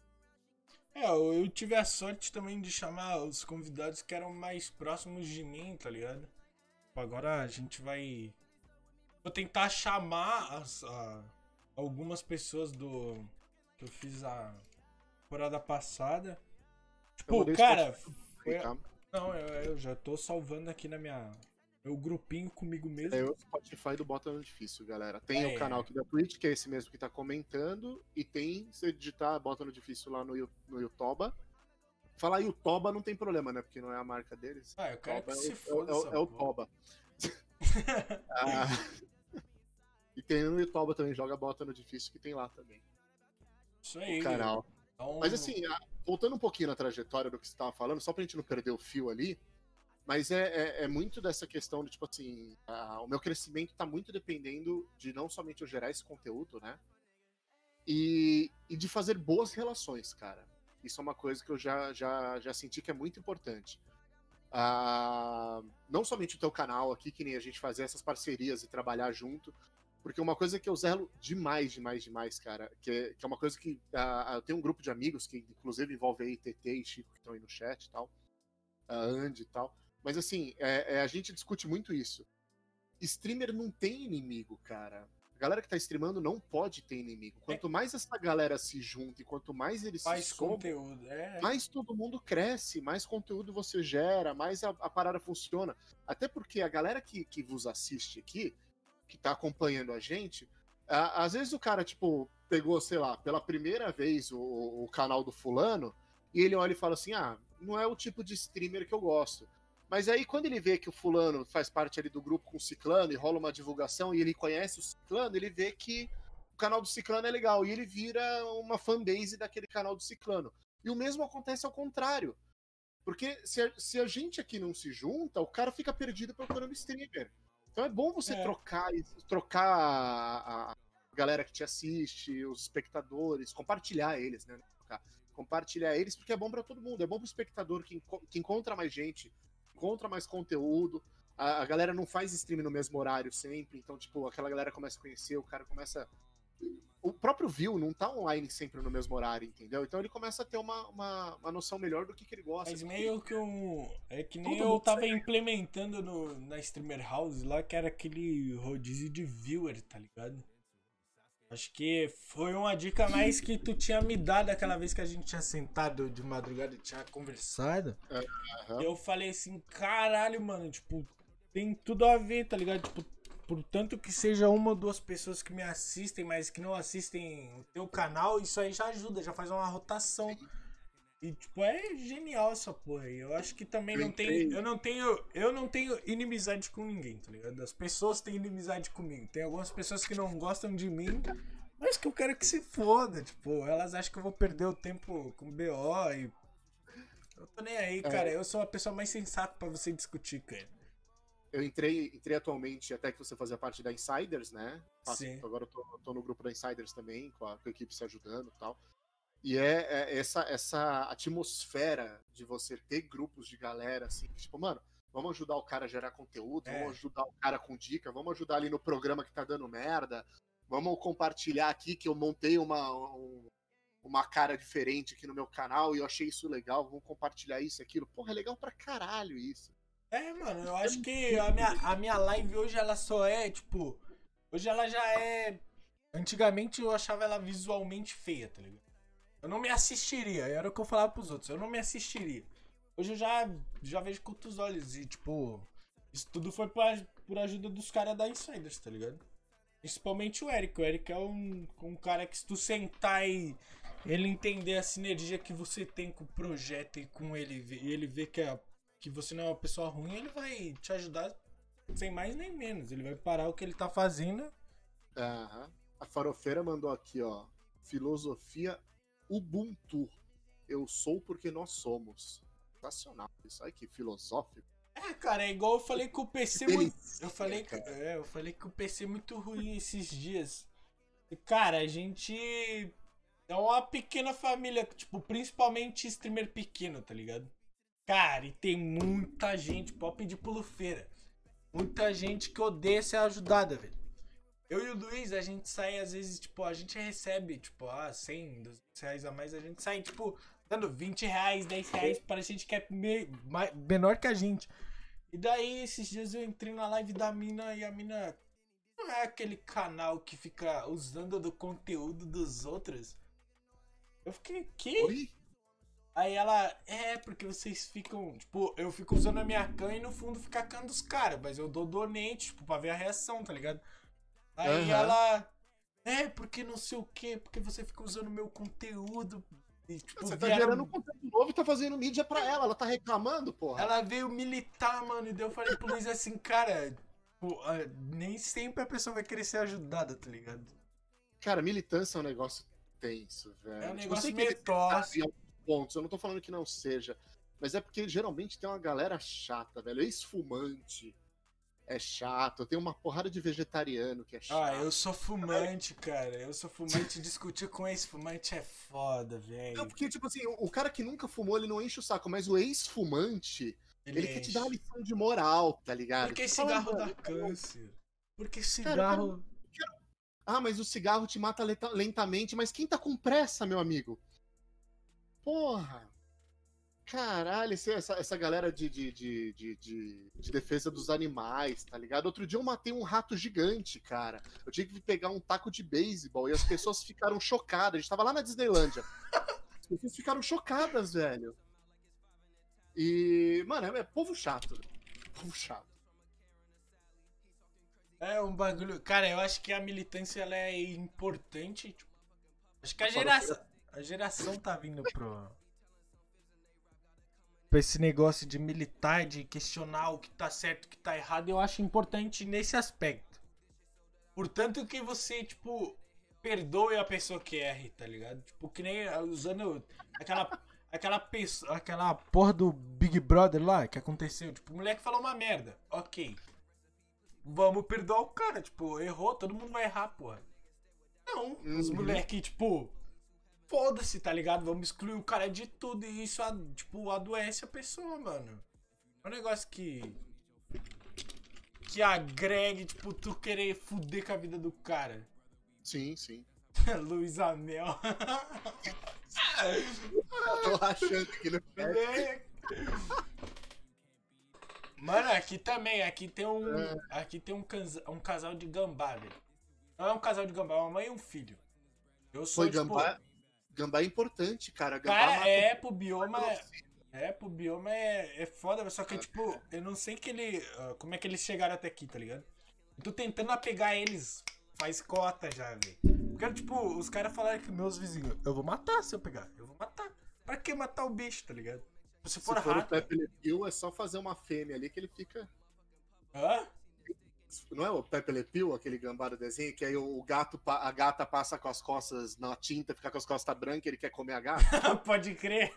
É, eu eu tive a sorte também de chamar os convidados que eram mais próximos de mim, tá ligado? Tipo, Agora a gente vai. Vou tentar chamar as, a- algumas pessoas do. que eu fiz a temporada passada. Tipo, cara. Foi, Tá? não, eu, eu já tô salvando aqui na minha. Meu grupinho comigo mesmo. É o Spotify do Bota no Difícil, galera. Tem É. o canal aqui da Twitch, que é esse mesmo que tá comentando, e tem, se você digitar Bota no Difícil lá no, no Yutoba. Falar Yutoba não tem problema, né? Porque não é a marca deles. Ah, eu quero Toba que é, se o, foda. é o- essa é o. Toba. <laughs> Ah, e tem no Yutoba também, joga Bota no Difícil, que tem lá também, Isso aí. o canal. Então, Mas assim, voltando um pouquinho na trajetória do que você estava falando, só pra gente não perder o fio ali, mas é, é, é muito dessa questão de, tipo assim, a- o meu crescimento tá muito dependendo de não somente eu gerar esse conteúdo, né? E, e de fazer boas relações, cara. Isso é uma coisa que eu já, já, já senti que é muito importante. Ah, não somente o teu canal aqui, que nem a gente fazer essas parcerias e trabalhar junto, porque uma coisa que eu zelo demais, demais, demais, cara, que é, que é uma coisa que. ah, eu tenho um grupo de amigos que, inclusive, envolve aí TT e Chico, que estão aí no chat e tal, a Andy e tal. Mas, assim, é- é, a gente discute muito isso. Streamer não tem inimigo, cara. A galera que tá streamando não pode ter inimigo. Quanto mais essa galera se junta e quanto mais eles se somam, conteúdo. É. mais todo mundo cresce, mais conteúdo você gera, mais a, a parada funciona. Até porque a galera que, que vos assiste aqui, que tá acompanhando a gente, às vezes o cara, tipo, pegou, sei lá, pela primeira vez o, o canal do fulano, e ele olha e fala assim, ah, não é o tipo de streamer que eu gosto. Mas aí, quando ele vê que o fulano faz parte ali do grupo com o Ciclano e rola uma divulgação e ele conhece o Ciclano, ele vê que o canal do Ciclano é legal e ele vira uma fanbase daquele canal do Ciclano. E o mesmo acontece ao contrário. Porque se a, se a gente aqui não se junta, o cara fica perdido procurando streamer. Então é bom você É. trocar, trocar a, a galera que te assiste, os espectadores, compartilhar eles, né? Compartilhar eles, porque é bom pra todo mundo. É bom pro espectador que, enco- que encontra mais gente, encontra mais conteúdo. A, a galera não faz stream no mesmo horário sempre, então, tipo, aquela galera começa a conhecer, o cara começa o próprio View não tá online sempre no mesmo horário, entendeu? Então ele começa a ter uma, uma, uma noção melhor do que, que ele gosta. Mas meio que um. É que nem Todo eu tava implementando no, na Streamer House lá, que era aquele rodízio de viewer, tá ligado? Acho que foi uma dica mais que tu tinha me dado aquela vez que a gente tinha sentado de madrugada e tinha conversado. E eu falei assim, caralho, mano, tipo, tem tudo a ver, tá ligado? Tipo, por tanto que seja uma ou duas pessoas que me assistem, mas que não assistem o teu canal, isso aí já ajuda, já faz uma rotação. E tipo, é genial essa porra aí. Eu acho que também Eu não tem. Eu não tenho. Eu não tenho inimizade com ninguém, tá ligado? As pessoas têm inimizade comigo. Tem algumas pessoas que não gostam de mim, mas que eu quero que se foda. Tipo, elas acham que eu vou perder o tempo com BO e. Eu tô nem aí, cara. Eu sou a pessoa mais sensata pra você discutir, cara. Eu entrei, entrei atualmente, até que você fazia parte da Insiders, né? Sim. Agora eu tô, tô no grupo da Insiders também, com a, com a equipe se ajudando e tal. E é, é essa, essa atmosfera de você ter grupos de galera, assim, que, tipo, mano, vamos ajudar o cara a gerar conteúdo, É. vamos ajudar o cara com dica, vamos ajudar ali no programa que tá dando merda, vamos compartilhar aqui que eu montei uma, um- uma cara diferente aqui no meu canal e eu achei isso legal, vamos compartilhar isso e aquilo. Porra, é legal pra caralho isso. É, mano, eu acho que a minha, a minha live hoje ela só é, tipo. Hoje ela já é. Antigamente eu achava ela visualmente feia, tá ligado? Eu não me assistiria, era o que eu falava pros outros, eu não me assistiria. Hoje eu já, já vejo com outros olhos e, tipo. Isso tudo foi por, por ajuda dos caras da Insiders, tá ligado? Principalmente o Eric. O Eric é um, um cara que se tu sentar e ele entender a sinergia que você tem com o projeto e com ele, e ele ver que, a, que você não é uma pessoa ruim, ele vai te ajudar sem mais nem menos. Ele vai parar o que ele tá fazendo. Aham. A farofeira mandou aqui, ó. Filosofia Ubuntu. Eu sou porque nós somos. Sensacional. Isso aí que filosófico. É, cara, é igual eu falei com o PC muito. Eu falei, que, é, eu falei que o PC é muito ruim esses dias. Cara, a gente é uma pequena família, tipo, principalmente streamer pequeno, tá ligado? Cara, e tem muita gente, pode pedir pulo feira. Muita gente que odeia ser ajudada, velho. Eu e o Luiz, a gente sai, às vezes, tipo, a gente recebe, tipo, ah, 100, 200 reais a mais, a gente sai, tipo, dando 20 reais, 10 reais para gente que é menor que a gente. E daí, esses dias eu entrei na live da mina e a mina não é aquele canal que fica usando do conteúdo dos outros. Eu fiquei, que? Oi? Aí ela, é, porque vocês ficam, tipo, eu fico usando a minha can e no fundo fica a can dos caras, mas eu dou donate, tipo, pra ver a reação, tá ligado? Aí Aham. ela, é, porque não sei o que, porque você fica usando meu conteúdo. E, tipo, Você tá vieram- gerando conteúdo novo e tá fazendo mídia pra ela. Ela tá reclamando, porra. Ela veio militar, mano, e daí eu falei pro Luiz assim, cara, tipo, nem sempre a pessoa vai querer ser ajudada, tá ligado? Cara, militância é um negócio tenso, velho. É um Tipo, negócio meio tóxico. Pontos. Eu não tô falando que não seja. Mas é porque geralmente tem uma galera chata, velho. Ex-fumante é chato. Tem uma porrada de vegetariano que é chato. Ah, eu sou fumante, cara. Eu sou fumante. Discutir com esse fumante é foda, Não, velho. porque, tipo assim, o o cara que nunca fumou, ele não enche o saco, mas o ex-fumante, ele, quer te dar uma enche. lição de moral, tá ligado? Porque fala, cigarro "Mano, dá câncer. Porque Cara, cigarro. Ah, mas o cigarro te mata lenta- lentamente, mas quem tá com pressa, meu amigo? Porra! Caralho, essa, essa galera de, de, de, de, de- de defesa dos animais, tá ligado? Outro dia eu matei um rato gigante, cara. Eu tive que pegar um taco de beisebol e as pessoas ficaram chocadas. A gente tava lá na Disneylândia. As pessoas ficaram chocadas, velho. E, mano, é, é povo chato. Povo chato. É um bagulho. Cara, eu acho que a militância ela é importante. tipo, acho que a geração. A geração tá vindo pro. Pra esse negócio de militar, de questionar o que tá certo e o que tá errado, eu acho importante nesse aspecto. Portanto que você, tipo, perdoe a pessoa que erre, tá ligado? Tipo, que nem usando aquela. Aquela pessoa. Aquela porra do Big Brother lá que aconteceu. Tipo, o moleque falou uma merda. Ok. Vamos perdoar o cara, tipo, errou, todo mundo vai errar, porra. Não, os Uhum. moleque, tipo, foda-se, tá ligado? Vamos excluir o cara de tudo e isso, tipo, adoece a pessoa, mano. É um negócio que. que agregue, tipo, tu querer fuder com a vida do cara. Sim, sim. <laughs> Luiz Anel. <laughs> Eu tô achando que <laughs> não é. Mano, aqui também, aqui tem um. É. Aqui tem um, casa- um casal de gambá, velho. Não é um casal de gambá, é uma mãe e um filho. Eu sou Foi tipo, gambá. Gambá é importante, cara. Gambá Cara, é pro bioma. o- É, pro bioma é, é foda, só que, tipo, eu não sei que ele. ah, como é que eles chegaram até aqui, tá ligado? Eu tô tentando apegar eles faz cota já, velho. Porque, tipo, os caras falaram que meus vizinhos, eu vou matar se eu pegar, eu vou matar. Pra que matar o bicho, tá ligado? Se Se for for o rato. Pepe Le Pew, é só fazer uma fêmea ali que ele fica. Hã? Não é o Pepe Le Pew, aquele gambá do desenho, que aí o gato, a gata passa com as costas na tinta, fica com as costas brancas, ele quer comer a gata. <laughs> Pode crer.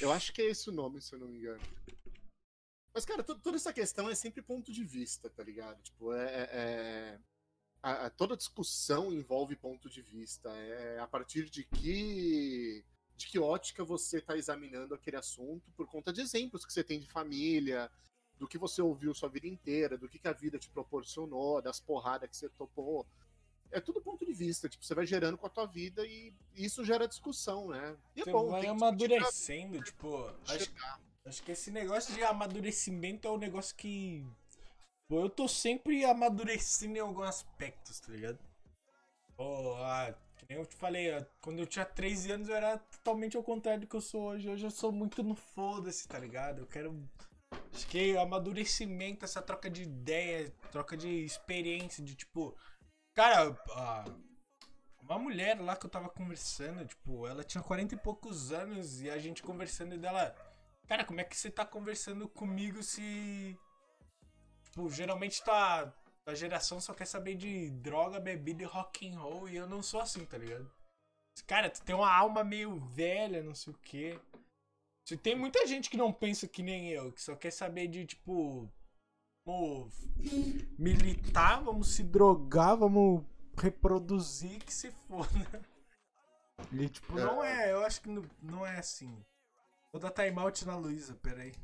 Eu acho que é esse o nome, se eu não me engano. Mas, cara, to- toda essa questão é sempre ponto de vista, tá ligado? Tipo, é. é- é- a- a- toda discussão envolve ponto de vista. É a partir de que. De que ótica você está examinando aquele assunto por conta de exemplos que você tem de família, do que você ouviu sua vida inteira, do que, que a vida te proporcionou, das porradas que você topou. É tudo ponto de vista. Tipo, você vai gerando com a tua vida e isso gera discussão, né? E é Você bom. vai amadurecendo, tipo. Acho, acho que esse negócio de amadurecimento é um negócio que. Pô, eu tô sempre amadurecendo em alguns aspectos, tá ligado? Pô, ah, que nem eu te falei, quando eu tinha 13 anos eu era totalmente ao contrário do que eu sou hoje. Hoje eu sou muito no foda-se, tá ligado? Eu quero. Acho que amadurecimento, essa troca de ideia, troca de experiência, de tipo. Cara, uma mulher lá que eu tava conversando, tipo, ela tinha 40 e poucos anos e a gente conversando e dela. Cara, como é que você tá conversando comigo se. Tipo, geralmente tá. A geração só quer saber de droga, bebida e rock and roll e eu não sou assim, tá ligado? Cara, tu tem uma alma meio velha, não sei o quê. Se Tem muita gente que não pensa que nem eu, que só quer saber de, tipo. Vamos militar, vamos se drogar, vamos reproduzir que se foda. E, tipo, não é, eu acho que não, não é assim. Vou dar timeout na Luísa, peraí.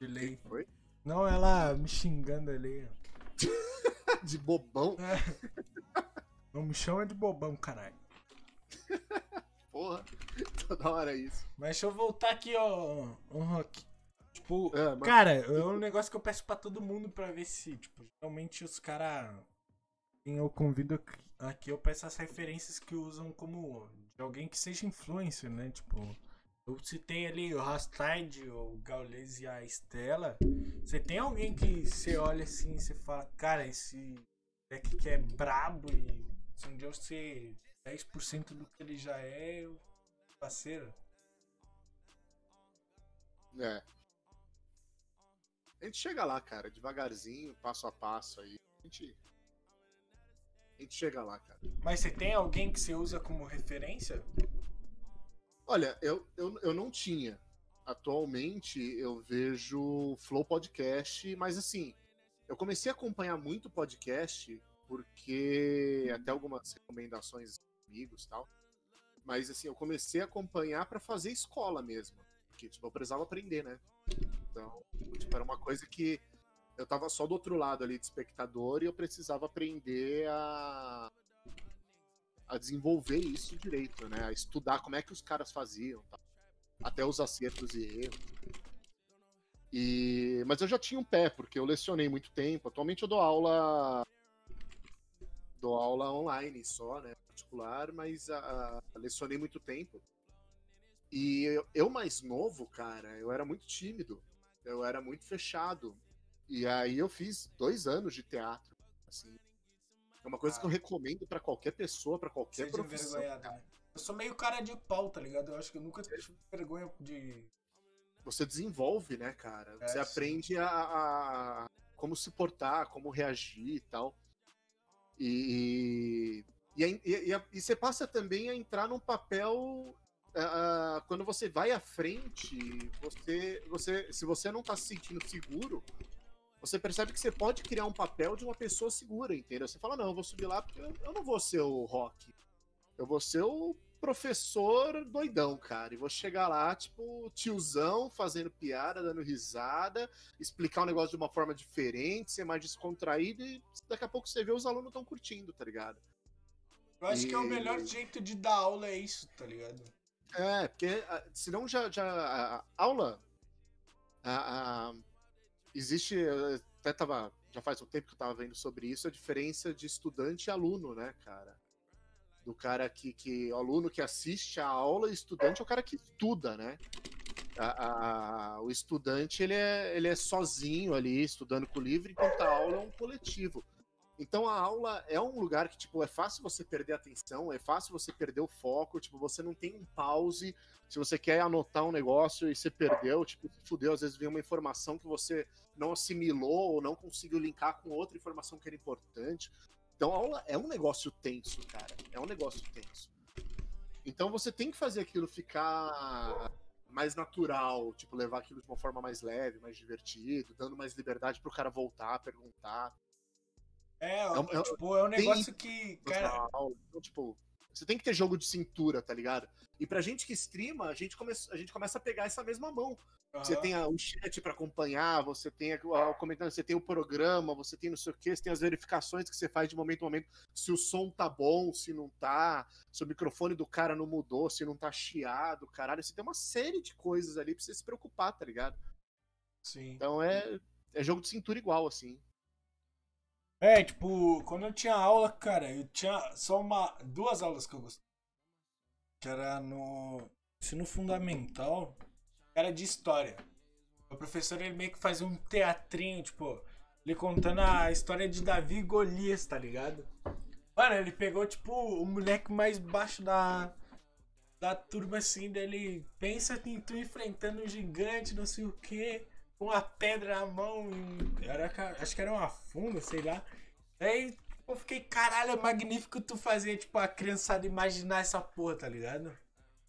Delay. Oi? Não, ela me xingando ali. <laughs> De bobão. Não me chama de bobão, caralho. Porra. Toda hora é isso. Mas deixa eu voltar aqui, ó, ó, Rock. Tipo, É, mas- cara, é um negócio que eu peço pra todo mundo pra ver se, tipo, geralmente os caras. Quem eu convido aqui, eu peço as referências que usam como de alguém que seja influencer, né? Tipo, eu citei ali o Rastide, o Gaules e a Estela. Você tem alguém que você olha assim e você fala, cara, esse deck que é brabo e se um dia eu ser 10% do que ele já é, eu parceiro. É. A gente chega lá, cara, devagarzinho, passo a passo aí. A gente. A gente chega lá, cara. Mas você tem alguém que você usa como referência? Olha, eu, eu, eu não tinha. Atualmente eu vejo Flow Podcast, mas assim, eu comecei a acompanhar muito podcast porque até algumas recomendações de amigos e tal. Mas assim, eu comecei a acompanhar pra fazer escola mesmo. Porque tipo, eu precisava aprender, né? Então, tipo, era uma coisa que eu tava só do outro lado ali de espectador e eu precisava aprender a a desenvolver isso direito, né? A estudar como é que os caras faziam, tá? até os acertos e erros. E... Mas eu já tinha um pé, porque eu lecionei muito tempo. Atualmente eu dou aula. Dou aula online só, né? Particular, mas a, a- lecionei muito tempo. E eu, eu mais novo, cara, eu era muito tímido. Eu era muito fechado. E aí eu fiz dois anos de teatro. Assim. É uma coisa que eu recomendo pra qualquer pessoa, pra qualquer Seja profissão. né? Eu sou meio cara de pau, tá ligado? Eu acho que eu nunca tive vergonha de. você desenvolve, né, cara? É, Você sim. aprende a, a- como se portar, como reagir e tal. E, e, e, e, e você passa também a entrar num papel. ah, ah, quando você vai à frente, você, você, se você não tá se sentindo seguro, você percebe que você pode criar um papel de uma pessoa segura, entendeu? Você fala, não, eu vou subir lá porque eu, não vou ser o rock. Eu vou ser o, professor doidão, cara. E vou chegar lá, tipo, tiozão, fazendo piada, dando risada, explicar o negócio de uma forma diferente, ser mais descontraído e daqui a pouco você vê os alunos estão curtindo, tá ligado? Eu acho que é o E- melhor jeito de dar aula é isso, tá ligado? É, porque ah, senão já, já a, a aula a- a- existe eu até tava já faz um tempo que eu tava vendo sobre isso a diferença de estudante e aluno, né, cara? Do cara que, que o aluno que assiste a aula estudante é o cara que estuda, né? A- a- o estudante ele é, ele é sozinho ali estudando com o livro, enquanto a aula é um coletivo. Então a aula é um lugar que tipo é fácil você perder a atenção, é fácil você perder o foco, tipo você não tem um pause. Se você quer anotar um negócio e você perdeu, tipo, fudeu, às vezes vem uma informação que você não assimilou ou não conseguiu linkar com outra informação que era importante. Então a aula é um negócio tenso, cara. É um negócio tenso. Então você tem que fazer aquilo ficar mais natural, tipo, levar aquilo de uma forma mais leve, mais divertido, dando mais liberdade pro cara voltar, perguntar. É, um- é um- tipo, é um negócio que, Cara... aula. Então, tipo, você tem que ter jogo de cintura, tá ligado? E pra gente que streama, a gente, come... a gente começa a pegar essa mesma mão. Você aham. tem o chat pra acompanhar, você tem o comentário, você tem o programa, você tem não sei o que, você tem as verificações que você faz de momento a momento, se o som tá bom, se não tá, se o microfone do cara não mudou, se não tá chiado, caralho. Você tem uma série de coisas ali pra você se preocupar, tá ligado? Sim. Então é, é jogo de cintura igual, assim. É, tipo, quando eu tinha aula, cara, eu tinha só uma, duas aulas que eu gostava. Que era no ensino fundamental, era de história. O professor, ele meio que fazia um teatrinho, tipo, ele contando a história de Davi e Golias, tá ligado? Mano, ele pegou, tipo, o moleque mais baixo da, da turma, assim, dele pensa em tu enfrentando um gigante, não sei o que, com uma pedra na mão, era, acho que era uma funda, sei lá. Aí eu fiquei, caralho, é magnífico tu fazer, tipo, a criançada imaginar essa porra, tá ligado?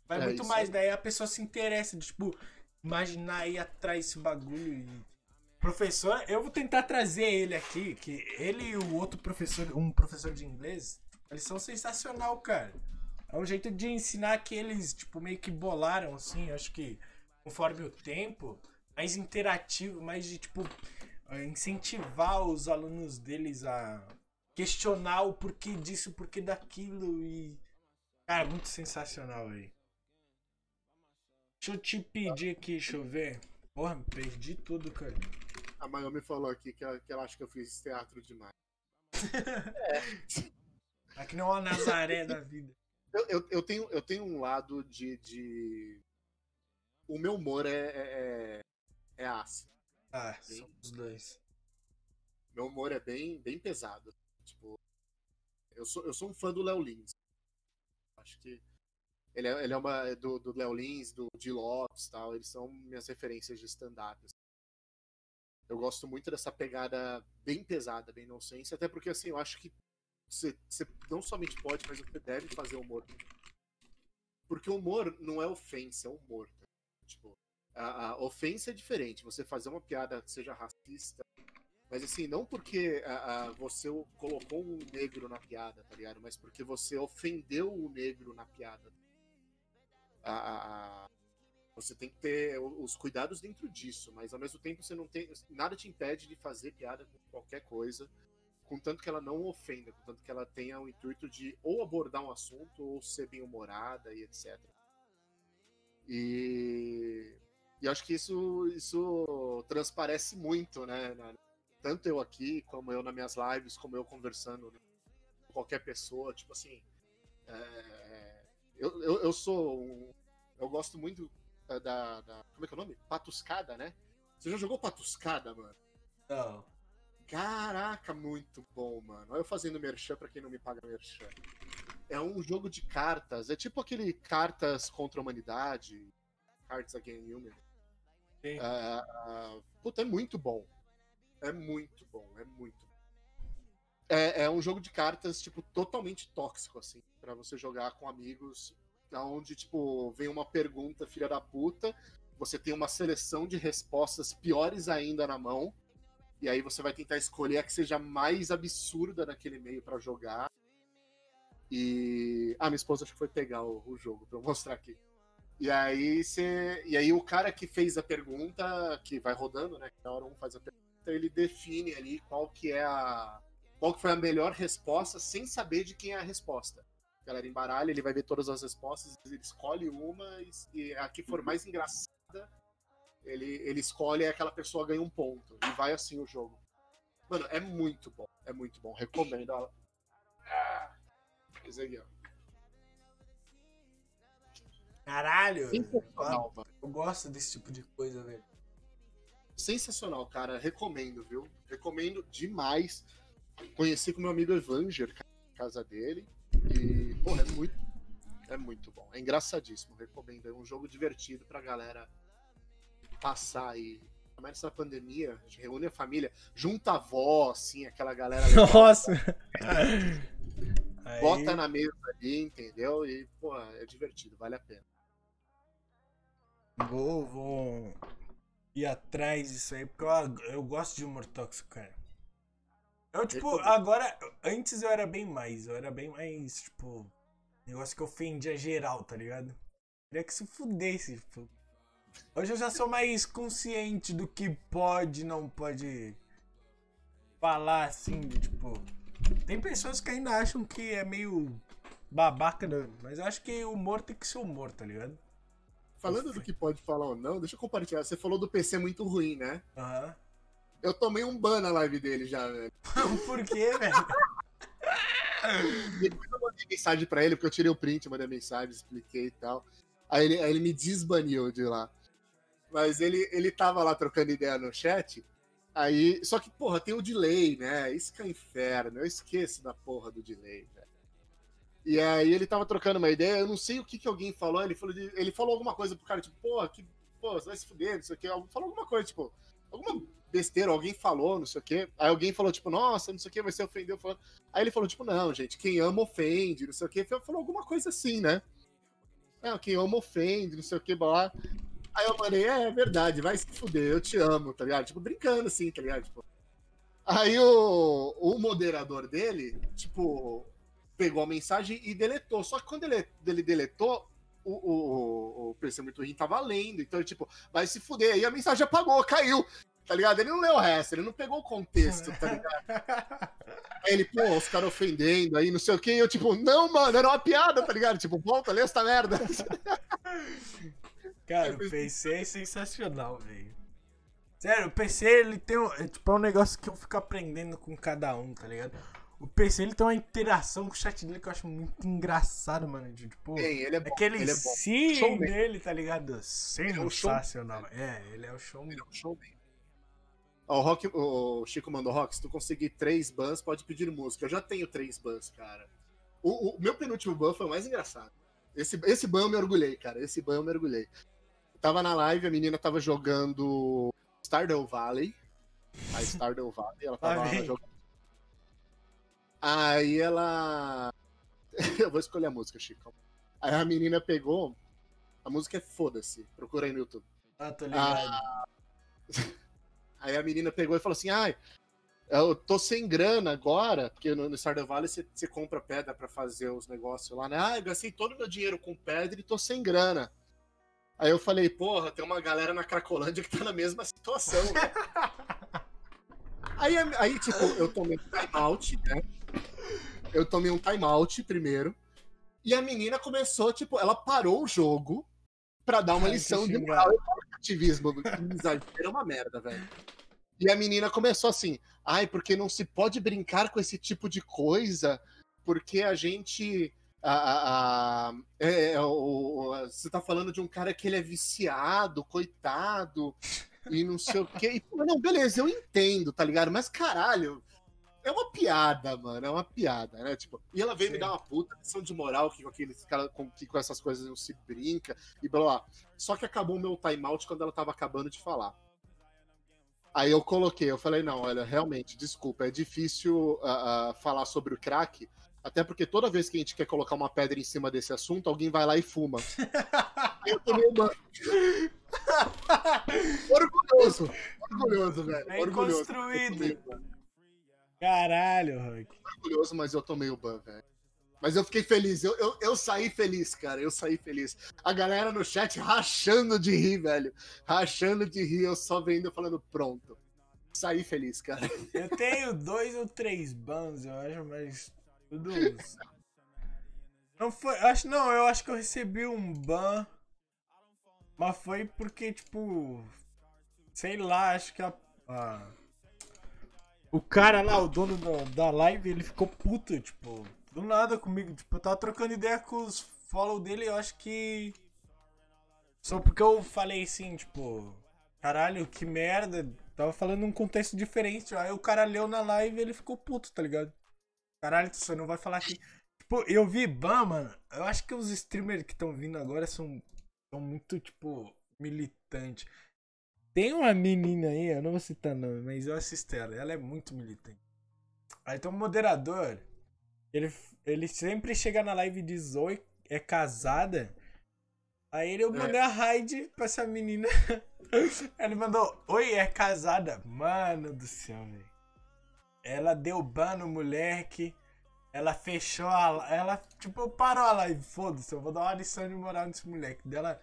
Vai É, muito mais, aí. daí a pessoa se interessa, de, tipo, imaginar aí atrás esse bagulho e... Professor, eu vou tentar trazer ele aqui, que ele e o outro professor, um professor de inglês, eles são sensacional, cara. É um jeito de ensinar que eles, tipo, meio que bolaram, assim, acho que conforme o tempo, mais interativo, mais de, tipo, eh, incentivar os alunos deles a questionar o porquê disso, o porquê daquilo e. Cara, muito sensacional aí. Deixa eu te pedir aqui, deixa eu ver. Porra, perdi tudo, cara. A Mayumi falou aqui que ela, que ela acha que eu fiz teatro demais. <laughs> Aqui não é uma Nazaré da vida. Eu, eu, eu tenho, eu tenho um lado de. de... O meu humor é, é, é, ácido. Ah, são os dois. Meu humor é bem, bem pesado. Tipo, eu sou, eu sou um fã do Léo Lins. Acho que ele é, ele é uma é do, do Léo Lins, do Di Lopes tal. Eles são minhas referências de stand-up. assim. Eu gosto muito dessa pegada bem pesada, bem inocência, até porque assim, eu acho que você, você não somente pode, mas você deve fazer humor. Porque o humor não é ofensa, é humor. tá? Tipo, a, a ofensa é diferente. Você fazer uma piada que seja racista, mas assim, não porque a, a, você o- colocou um negro na piada, tá ligado? Mas porque você ofendeu o negro na piada. A- você tem que ter o- os cuidados dentro disso, mas ao mesmo tempo você não tem. Nada te impede de fazer piada com qualquer coisa, contanto que ela não ofenda, contanto que ela tenha o intuito de ou abordar um assunto ou ser bem humorada e etc. E, e acho que isso, isso transparece muito, né? tanto eu aqui, como eu nas minhas lives, como eu conversando né, com qualquer pessoa, tipo assim. é, eu, eu, eu sou um. Eu gosto muito da, da- da- Como é que é o nome? Patuscada, né? Você já jogou Patuscada, mano? Não. Caraca, muito bom, mano. Olha eu fazendo merchan pra quem não me paga merchan. É um jogo de cartas. É tipo aquele Cartas contra a Humanidade. Cards Against Human. Ah, puta, é muito bom. É muito bom, é muito bom. É, é um jogo de cartas, tipo, totalmente tóxico, assim, pra você jogar com amigos, onde, tipo, vem uma pergunta, filha da puta, você tem uma seleção de respostas piores ainda na mão, e aí você vai tentar escolher a que seja mais absurda naquele meio pra jogar. E. Ah, minha esposa acho que foi pegar o, o jogo pra eu mostrar aqui. E aí você. E aí o cara que fez a pergunta, que vai rodando, né? Na hora um faz a pergunta, ele define ali qual que é a. Qual que foi a melhor resposta sem saber de quem é a resposta. A galera embaralha, ele vai ver todas as respostas, ele escolhe uma e, a que for mais engraçada, ele, ele escolhe e aquela pessoa ganha um ponto. E vai assim o jogo. Mano, é muito bom. É muito bom. Recomendo. Ah, ó. Caralho! Sensacional, mano. Eu gosto desse tipo de coisa, velho. Sensacional, cara. Recomendo, viu? Recomendo demais. Conheci com meu amigo Evanger, ca- casa dele. E, porra, é muito, é muito bom. É engraçadíssimo. Recomendo. É um jogo divertido pra galera passar aí. Mais nessa pandemia, a gente reúne a família, junta a avó, assim, aquela galera. legal, Nossa! Aí, Bota na mesa ali, entendeu? E, pô, é divertido, vale a pena. Vou, ir atrás disso aí, porque eu, eu gosto de humor tóxico, cara. Eu, tipo, agora, antes eu era bem mais, eu era bem mais, tipo, negócio que ofendia geral, tá ligado? Queria que se fudesse, tipo. Hoje eu já sou mais consciente do que pode e não pode falar assim, de, tipo. Tem pessoas que ainda acham que é meio babaca, né? mas eu acho que humor tem que ser humor, tá ligado? Falando do que pode falar ou não, deixa eu compartilhar. Você falou do PC muito ruim, né? Aham. Eu tomei um ban na live dele já, velho. <laughs> Por quê, velho? Depois eu mandei mensagem pra ele, porque eu tirei o print, mandei mensagem, expliquei e tal. Aí ele, aí ele me desbaniu de lá. Mas ele, ele tava lá trocando ideia no chat. Aí. Só que, porra, tem o delay, né? Isso que é um inferno. Eu esqueço da porra do delay, velho. E aí ele tava trocando uma ideia, eu não sei o que, que alguém falou. Ele falou, de- ele falou alguma coisa pro cara, tipo, porra, que. Pô, você vai se fuder, não sei o quê. Falou alguma coisa, tipo, alguma besteira, alguém falou, não sei o quê. Aí alguém falou, tipo, nossa, não sei o quê, você ofendeu. Falou... Aí ele falou, tipo, não, gente, quem ama ofende, não sei o quê. Falou alguma coisa assim, né? É, quem ama ofende, não sei o quê, blá. Aí eu falei, é, é verdade, vai se fuder, eu te amo, tá ligado? Tipo, brincando assim, tá ligado? Tipo... Aí o, o moderador dele, tipo, pegou a mensagem e deletou. Só que quando ele, ele deletou, o, o, o PC Muito Ruim tava lendo. Então, ele, tipo, vai se fuder. Aí a mensagem apagou, caiu. Tá ligado? Ele não leu o resto, ele não pegou o contexto, tá ligado? <laughs> Aí ele, pô, os caras ofendendo aí, não sei o quê. E eu, tipo, não, mano, era uma piada, tá ligado? Tipo, volta, lê essa merda. <laughs> Cara, o PC é sensacional, velho. Sério, o PC ele tem um, é, tipo, é um negócio que eu fico aprendendo com cada um, tá ligado? O PC ele tem uma interação com o chat dele que eu acho muito engraçado, mano. Tipo, Tem, ele é bom. aquele ele é sim Showman. dele, tá ligado? é um Sensacional. É, ele é o showman. Ele é um showman. Ó, o, Rock, o Chico mandou Rock, se tu conseguir três bans, pode pedir música. Eu já tenho três bans, cara. O, o meu penúltimo ban foi o mais engraçado. Esse, esse ban eu me orgulhei, cara. Esse ban eu me orgulhei. Tava na live, a menina tava jogando Stardew Valley. A Stardew Valley, ela tava vem. jogando. Aí ela. <laughs> eu vou escolher a música, Chico. Aí a menina pegou. A música é Foda-se. Procura aí no YouTube. Ah, tô ligado. <laughs> Aí a menina pegou e falou assim: ai, eu tô sem grana agora, porque no, no Stardew Valley você, você compra pedra pra fazer os negócios lá, né? Ah, eu gastei todo o meu dinheiro com pedra e tô sem grana. Aí eu falei, porra, tem uma galera na Cracolândia que tá na mesma situação. <laughs> aí, aí, tipo, eu tomei um timeout, né? Eu tomei um timeout primeiro. E a menina começou, tipo, ela parou o jogo pra dar uma Ai, lição de moral. Que ativismo, exagero é uma merda, velho. E a menina começou assim, ai, porque não se pode brincar com esse tipo de coisa, porque a gente. A, a- a- é, é, o- o- você tá falando de um cara que ele é viciado, coitado, e não sei o quê. E, não, beleza, eu entendo, tá ligado? Mas caralho, é uma piada, mano, é uma piada, né? Tipo, e ela veio me Sim. dar uma puta lição de moral que com aqueles cara, com, que com essas coisas não se brinca e blá blá. Só que acabou o meu timeout quando ela tava acabando de falar. Aí eu coloquei, eu falei, não, olha, realmente, desculpa, é difícil ah, ah, falar sobre o crack, até porque toda vez que a gente quer colocar uma pedra em cima desse assunto, alguém vai lá e fuma. <laughs> Eu tomei uma... <laughs> Orgulhoso, orgulhoso, velho. Bem orgulhoso. construído. Eu tomei o ban. Caralho, Rock. orgulhoso, mas eu tomei o ban, velho. Mas eu fiquei feliz, eu, eu, eu saí feliz, cara, eu saí feliz. A galera no chat rachando de rir, velho. Rachando de rir, eu só vendo falando, pronto. Saí feliz, cara. Eu tenho dois ou três bans, eu acho, mas tudo. Não foi. Acho não, eu acho que eu recebi um ban. Mas foi porque, tipo. Sei lá, acho que a. a- o cara lá, o dono da, da live, ele ficou puto, tipo, do nada comigo. Tipo, eu tava trocando ideia com os follow dele, eu acho que. Só porque eu falei assim, tipo, caralho, que merda. Tava falando num contexto diferente. Aí o cara leu na live e ele ficou puto, tá ligado? Caralho, você não vai falar que. Tipo, eu vi ban, mano. Eu acho que os streamers que estão vindo agora são, são muito, tipo, militantes. Tem uma menina aí, eu não vou citar nome, mas eu assisto ela. Ela é muito militante. Aí tem um moderador. Ele, ele sempre chega na live e diz oi, é casada. Aí ele, eu mandei a raid pra essa menina. <laughs> Ele mandou, oi, é casada. Mano do céu, velho. Ela deu ban no moleque. Ela fechou a. Ela, tipo, parou a live. Foda-se, eu vou dar uma lição de moral nesse moleque. Dela.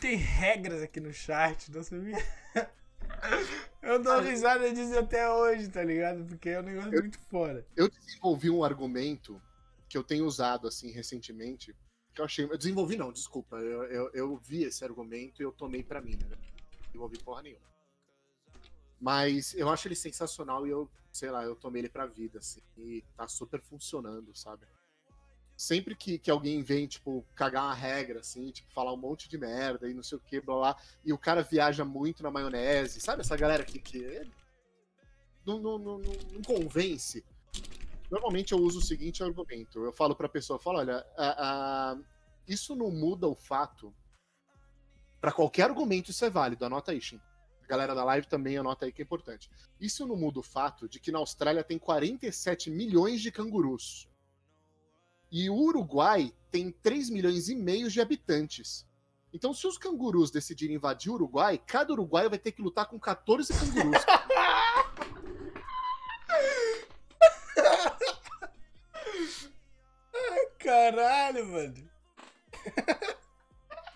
Tem regras aqui no chat, não sabia? <laughs> Eu dou risada disso até hoje, tá ligado? Porque é um negócio muito fora. Eu desenvolvi um argumento que eu tenho usado, assim, recentemente, que eu achei... Eu desenvolvi não, desculpa. Eu, eu, eu vi esse argumento e eu tomei pra mim, né? Não desenvolvi porra nenhuma. Mas eu acho ele sensacional e eu, sei lá, eu tomei ele pra vida, assim. E tá super funcionando, sabe? Sempre que, que alguém vem, tipo, cagar uma regra, assim, tipo, falar um monte de merda e não sei o que, blá blá, e o cara viaja muito na maionese, sabe essa galera que, que não, não, não, não, não convence? Normalmente eu uso o seguinte argumento. Eu falo pra pessoa, falo, olha, a- a- isso não muda o fato. Pra qualquer argumento isso é válido, anota aí, Shin. A galera da live também anota aí que é importante. Isso não muda o fato de que na Austrália tem 47 milhões de cangurus. E o Uruguai tem 3 milhões e meio de habitantes. Então, se os cangurus decidirem invadir o Uruguai, cada uruguaio vai ter que lutar com 14 cangurus. <laughs> Caralho, mano.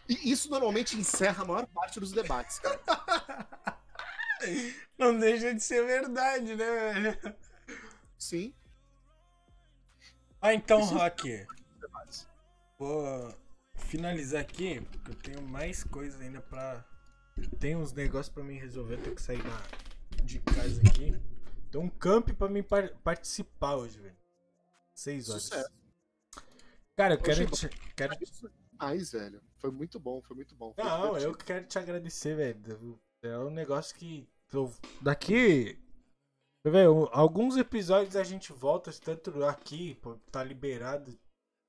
E isso normalmente encerra a maior parte dos debates, cara. Não deixa de ser verdade, né, velho? Sim. Ah, então. Debates. Vou finalizar aqui, porque eu tenho mais coisa ainda pra. Tem uns negócios pra mim resolver, eu tenho que sair na... de casa aqui. Tem um camp pra mim par- participar hoje, velho. Seis horas. Sucesso. Cara, eu quero Poxa, te, quero é demais, velho. Foi muito bom, foi muito bom. Foi Não, divertido. eu quero te agradecer, velho. É um negócio que. eu- Daqui. Um- Alguns episódios a gente volta, tanto aqui, pô, tá liberado.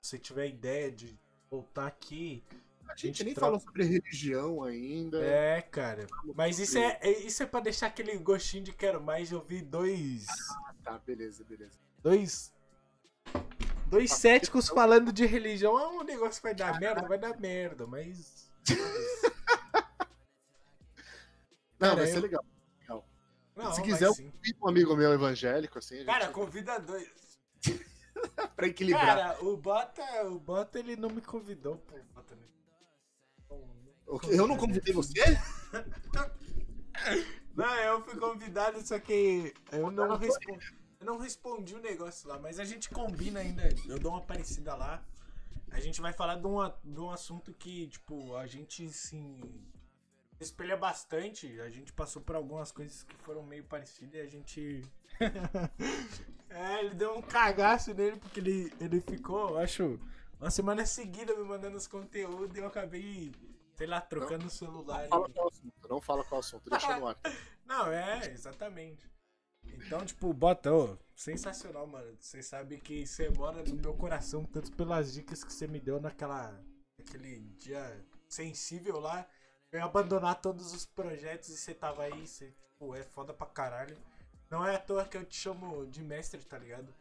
Se você tiver ideia de voltar aqui. A gente gente nem troca- falou sobre religião ainda. É, cara. Mas isso é, é- isso é pra deixar aquele gostinho de quero mais. Eu vi dois. Tá, beleza, beleza. Dois. Dois céticos falando de religião. É um negócio que vai dar merda, vai dar merda, mas. <laughs> Não, Cara, vai eu- ser legal. Não, Se quiser, eu convido um amigo meu evangélico, assim, a gente... Cara, convida dois. <laughs> pra equilibrar. Cara, o Bota, o Bota ele não me convidou, pô. Bota, né? O quê? eu não convidei você? <laughs> Não, eu fui convidado, só que eu não respondi. Eu não respondi o negócio lá, mas a gente combina ainda. Eu dou uma parecida lá. A gente vai falar de um, a- de um assunto que, tipo, a gente se espelha bastante. A gente passou por algumas coisas que foram meio parecidas e a gente. <laughs> é, ele deu um cagaço nele porque ele, ele ficou, acho, uma semana seguida me mandando os conteúdos e eu acabei, sei lá, trocando o celular. Não fala qual assunto, não fala qual assunto, deixa no ar. <laughs> não, é, exatamente. Então, tipo, bota, ô, sensacional, mano. Você sabe que você mora no meu coração, tanto pelas dicas que você me deu naquela, naquele dia sensível lá. Eu ia abandonar todos os projetos e você tava aí, você, tipo, é foda pra caralho. Não é à toa que eu te chamo de mestre, tá ligado?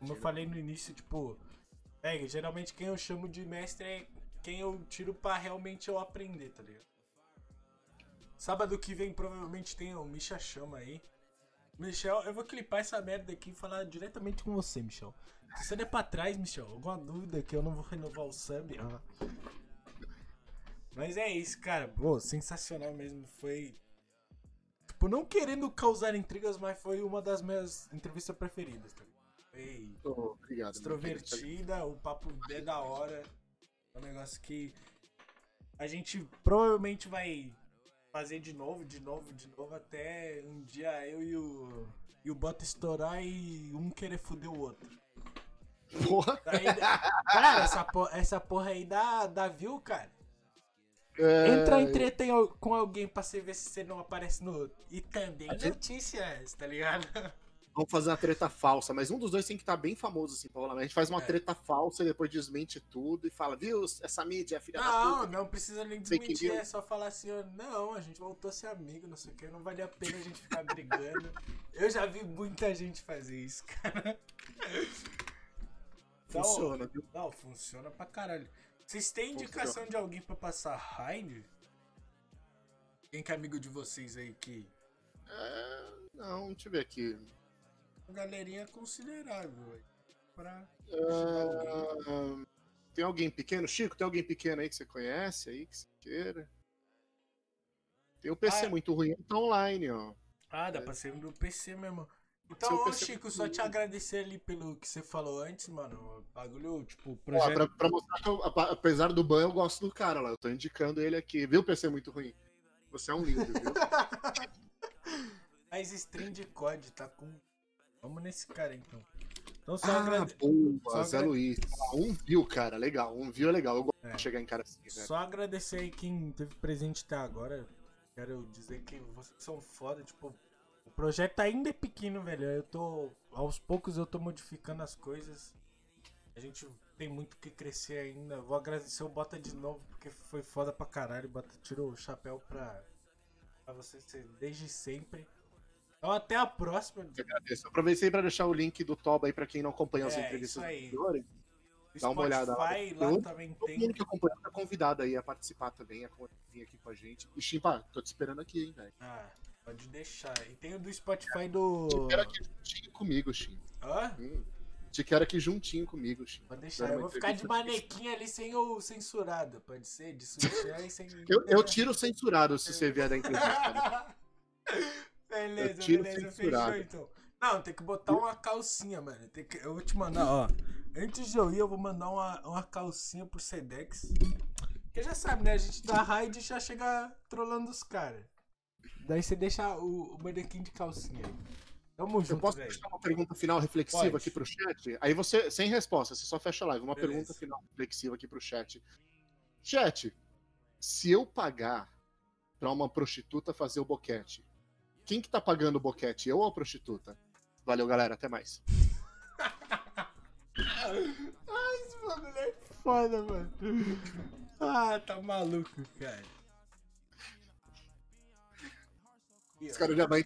Como eu falei no início, tipo, é, geralmente quem eu chamo de mestre é quem eu tiro pra realmente eu aprender, tá ligado? Sábado que vem provavelmente tem o Misha Chama aí. Michel, eu vou clipar essa merda aqui e falar diretamente com você, Michel. Se você der pra trás, Michel, alguma dúvida que eu não vou renovar o sub. ah. Mas é isso, cara. Pô, sensacional mesmo. Foi. Tipo, não querendo causar intrigas, mas foi uma das minhas entrevistas preferidas, tá? Foi Ô, obrigado. extrovertida, o papo é da hora. É um negócio que a gente provavelmente vai fazer de novo, de novo, de novo, até um dia eu e o, e o Bota estourar e um querer foder o outro. Porra. Daí, cara, essa porra, essa porra aí dá, dá view, cara. É, Entra em treta com alguém pra você ver se você não aparece no outro. E também gente- notícias, tá ligado? <laughs> Vamos fazer uma treta falsa, mas um dos dois tem que estar bem famoso assim pra rolar. A gente faz uma É. treta falsa e depois desmente tudo e fala, viu, essa mídia é filha da Não, puta. não precisa nem desmentir, é só falar assim, ó, não, a gente voltou a ser amigo, não sei o que, não vale a pena a gente ficar brigando. <laughs> Eu já vi muita gente fazer isso, cara. Então, Funciona, viu? Não, funciona pra caralho. Vocês têm indicação de alguém pra passar raid? Quem que é amigo de vocês aí que. É, não, deixa eu ver aqui. Uma galerinha considerável aí. Pra ajudar alguém. Tem alguém pequeno? Chico, tem alguém pequeno aí que você conhece aí, que você queira? Tem o PC Ah, muito ruim, tá online, ó. Ah, dá É. pra ser do PC mesmo. Então, Chico, só te agradecer ali pelo que você falou antes, mano. Bagulho, tipo, Ó, projeto. pra, pra mostrar que, eu, apesar do ban, eu gosto do cara lá. Eu tô indicando ele aqui. Viu, PC muito ruim? Você é um lindo, viu? <laughs> Mas stream de COD tá com. Vamos nesse cara então. Então só ah, agrade... boa, Zé agra- Luiz. Ah, Um view, cara, legal. Um view é legal. Eu gosto É. de chegar em cara assim, né? Só agradecer aí quem teve presente até agora. Quero dizer que vocês são foda, tipo. O projeto ainda é pequeno, velho. Eu tô. Aos poucos eu tô modificando as coisas. A gente tem muito que crescer ainda. Vou agradecer o Bota de novo, porque foi foda pra caralho. Bota tirou o chapéu pra, pra você ser desde sempre. Então até a próxima. Eu agradeço. Aproveitei pra deixar o link do Toba aí pra quem não acompanha as É, entrevistas isso aí. anteriores. Dá uma olhada lá Eu- também Todo tem. mundo que acompanha tá convidado aí a participar também, a vir aqui com a gente. E Chimpa, tô te esperando aqui, hein, velho. Ah, pode deixar. E tem o do Spotify do. Te quero aqui juntinho comigo, Chim. Hã? Hum, Te quero aqui juntinho comigo, Chim. Pode deixar. Eu vou ficar de manequim ali sem o censurado. Pode ser? De sutiã e sem. Eu, eu tiro o censurado se você vier da entrevista. né? <laughs> beleza, beleza. censurado. Fechou então. Não, tem que botar uma calcinha, mano. Tem que... Eu vou te mandar, ó. Antes de eu ir, eu vou mandar uma, uma calcinha pro Sedex. Porque já sabe, né? A gente dá raid e já chega trolando os caras. Daí você deixa o, o manequim de calcinha aí. Tamo Eu junto, posso velho. deixar uma pergunta final reflexiva Pode. aqui pro chat? Aí você, sem resposta, você só fecha a live. Uma Beleza. pergunta final reflexiva aqui pro chat. Chat, se eu pagar pra uma prostituta fazer o boquete, quem que tá pagando o boquete? Eu ou a prostituta? Valeu, galera. Até mais. <laughs> Ai, esse bagulho é foda, mano. Ah, tá maluco, cara. Os caras já vai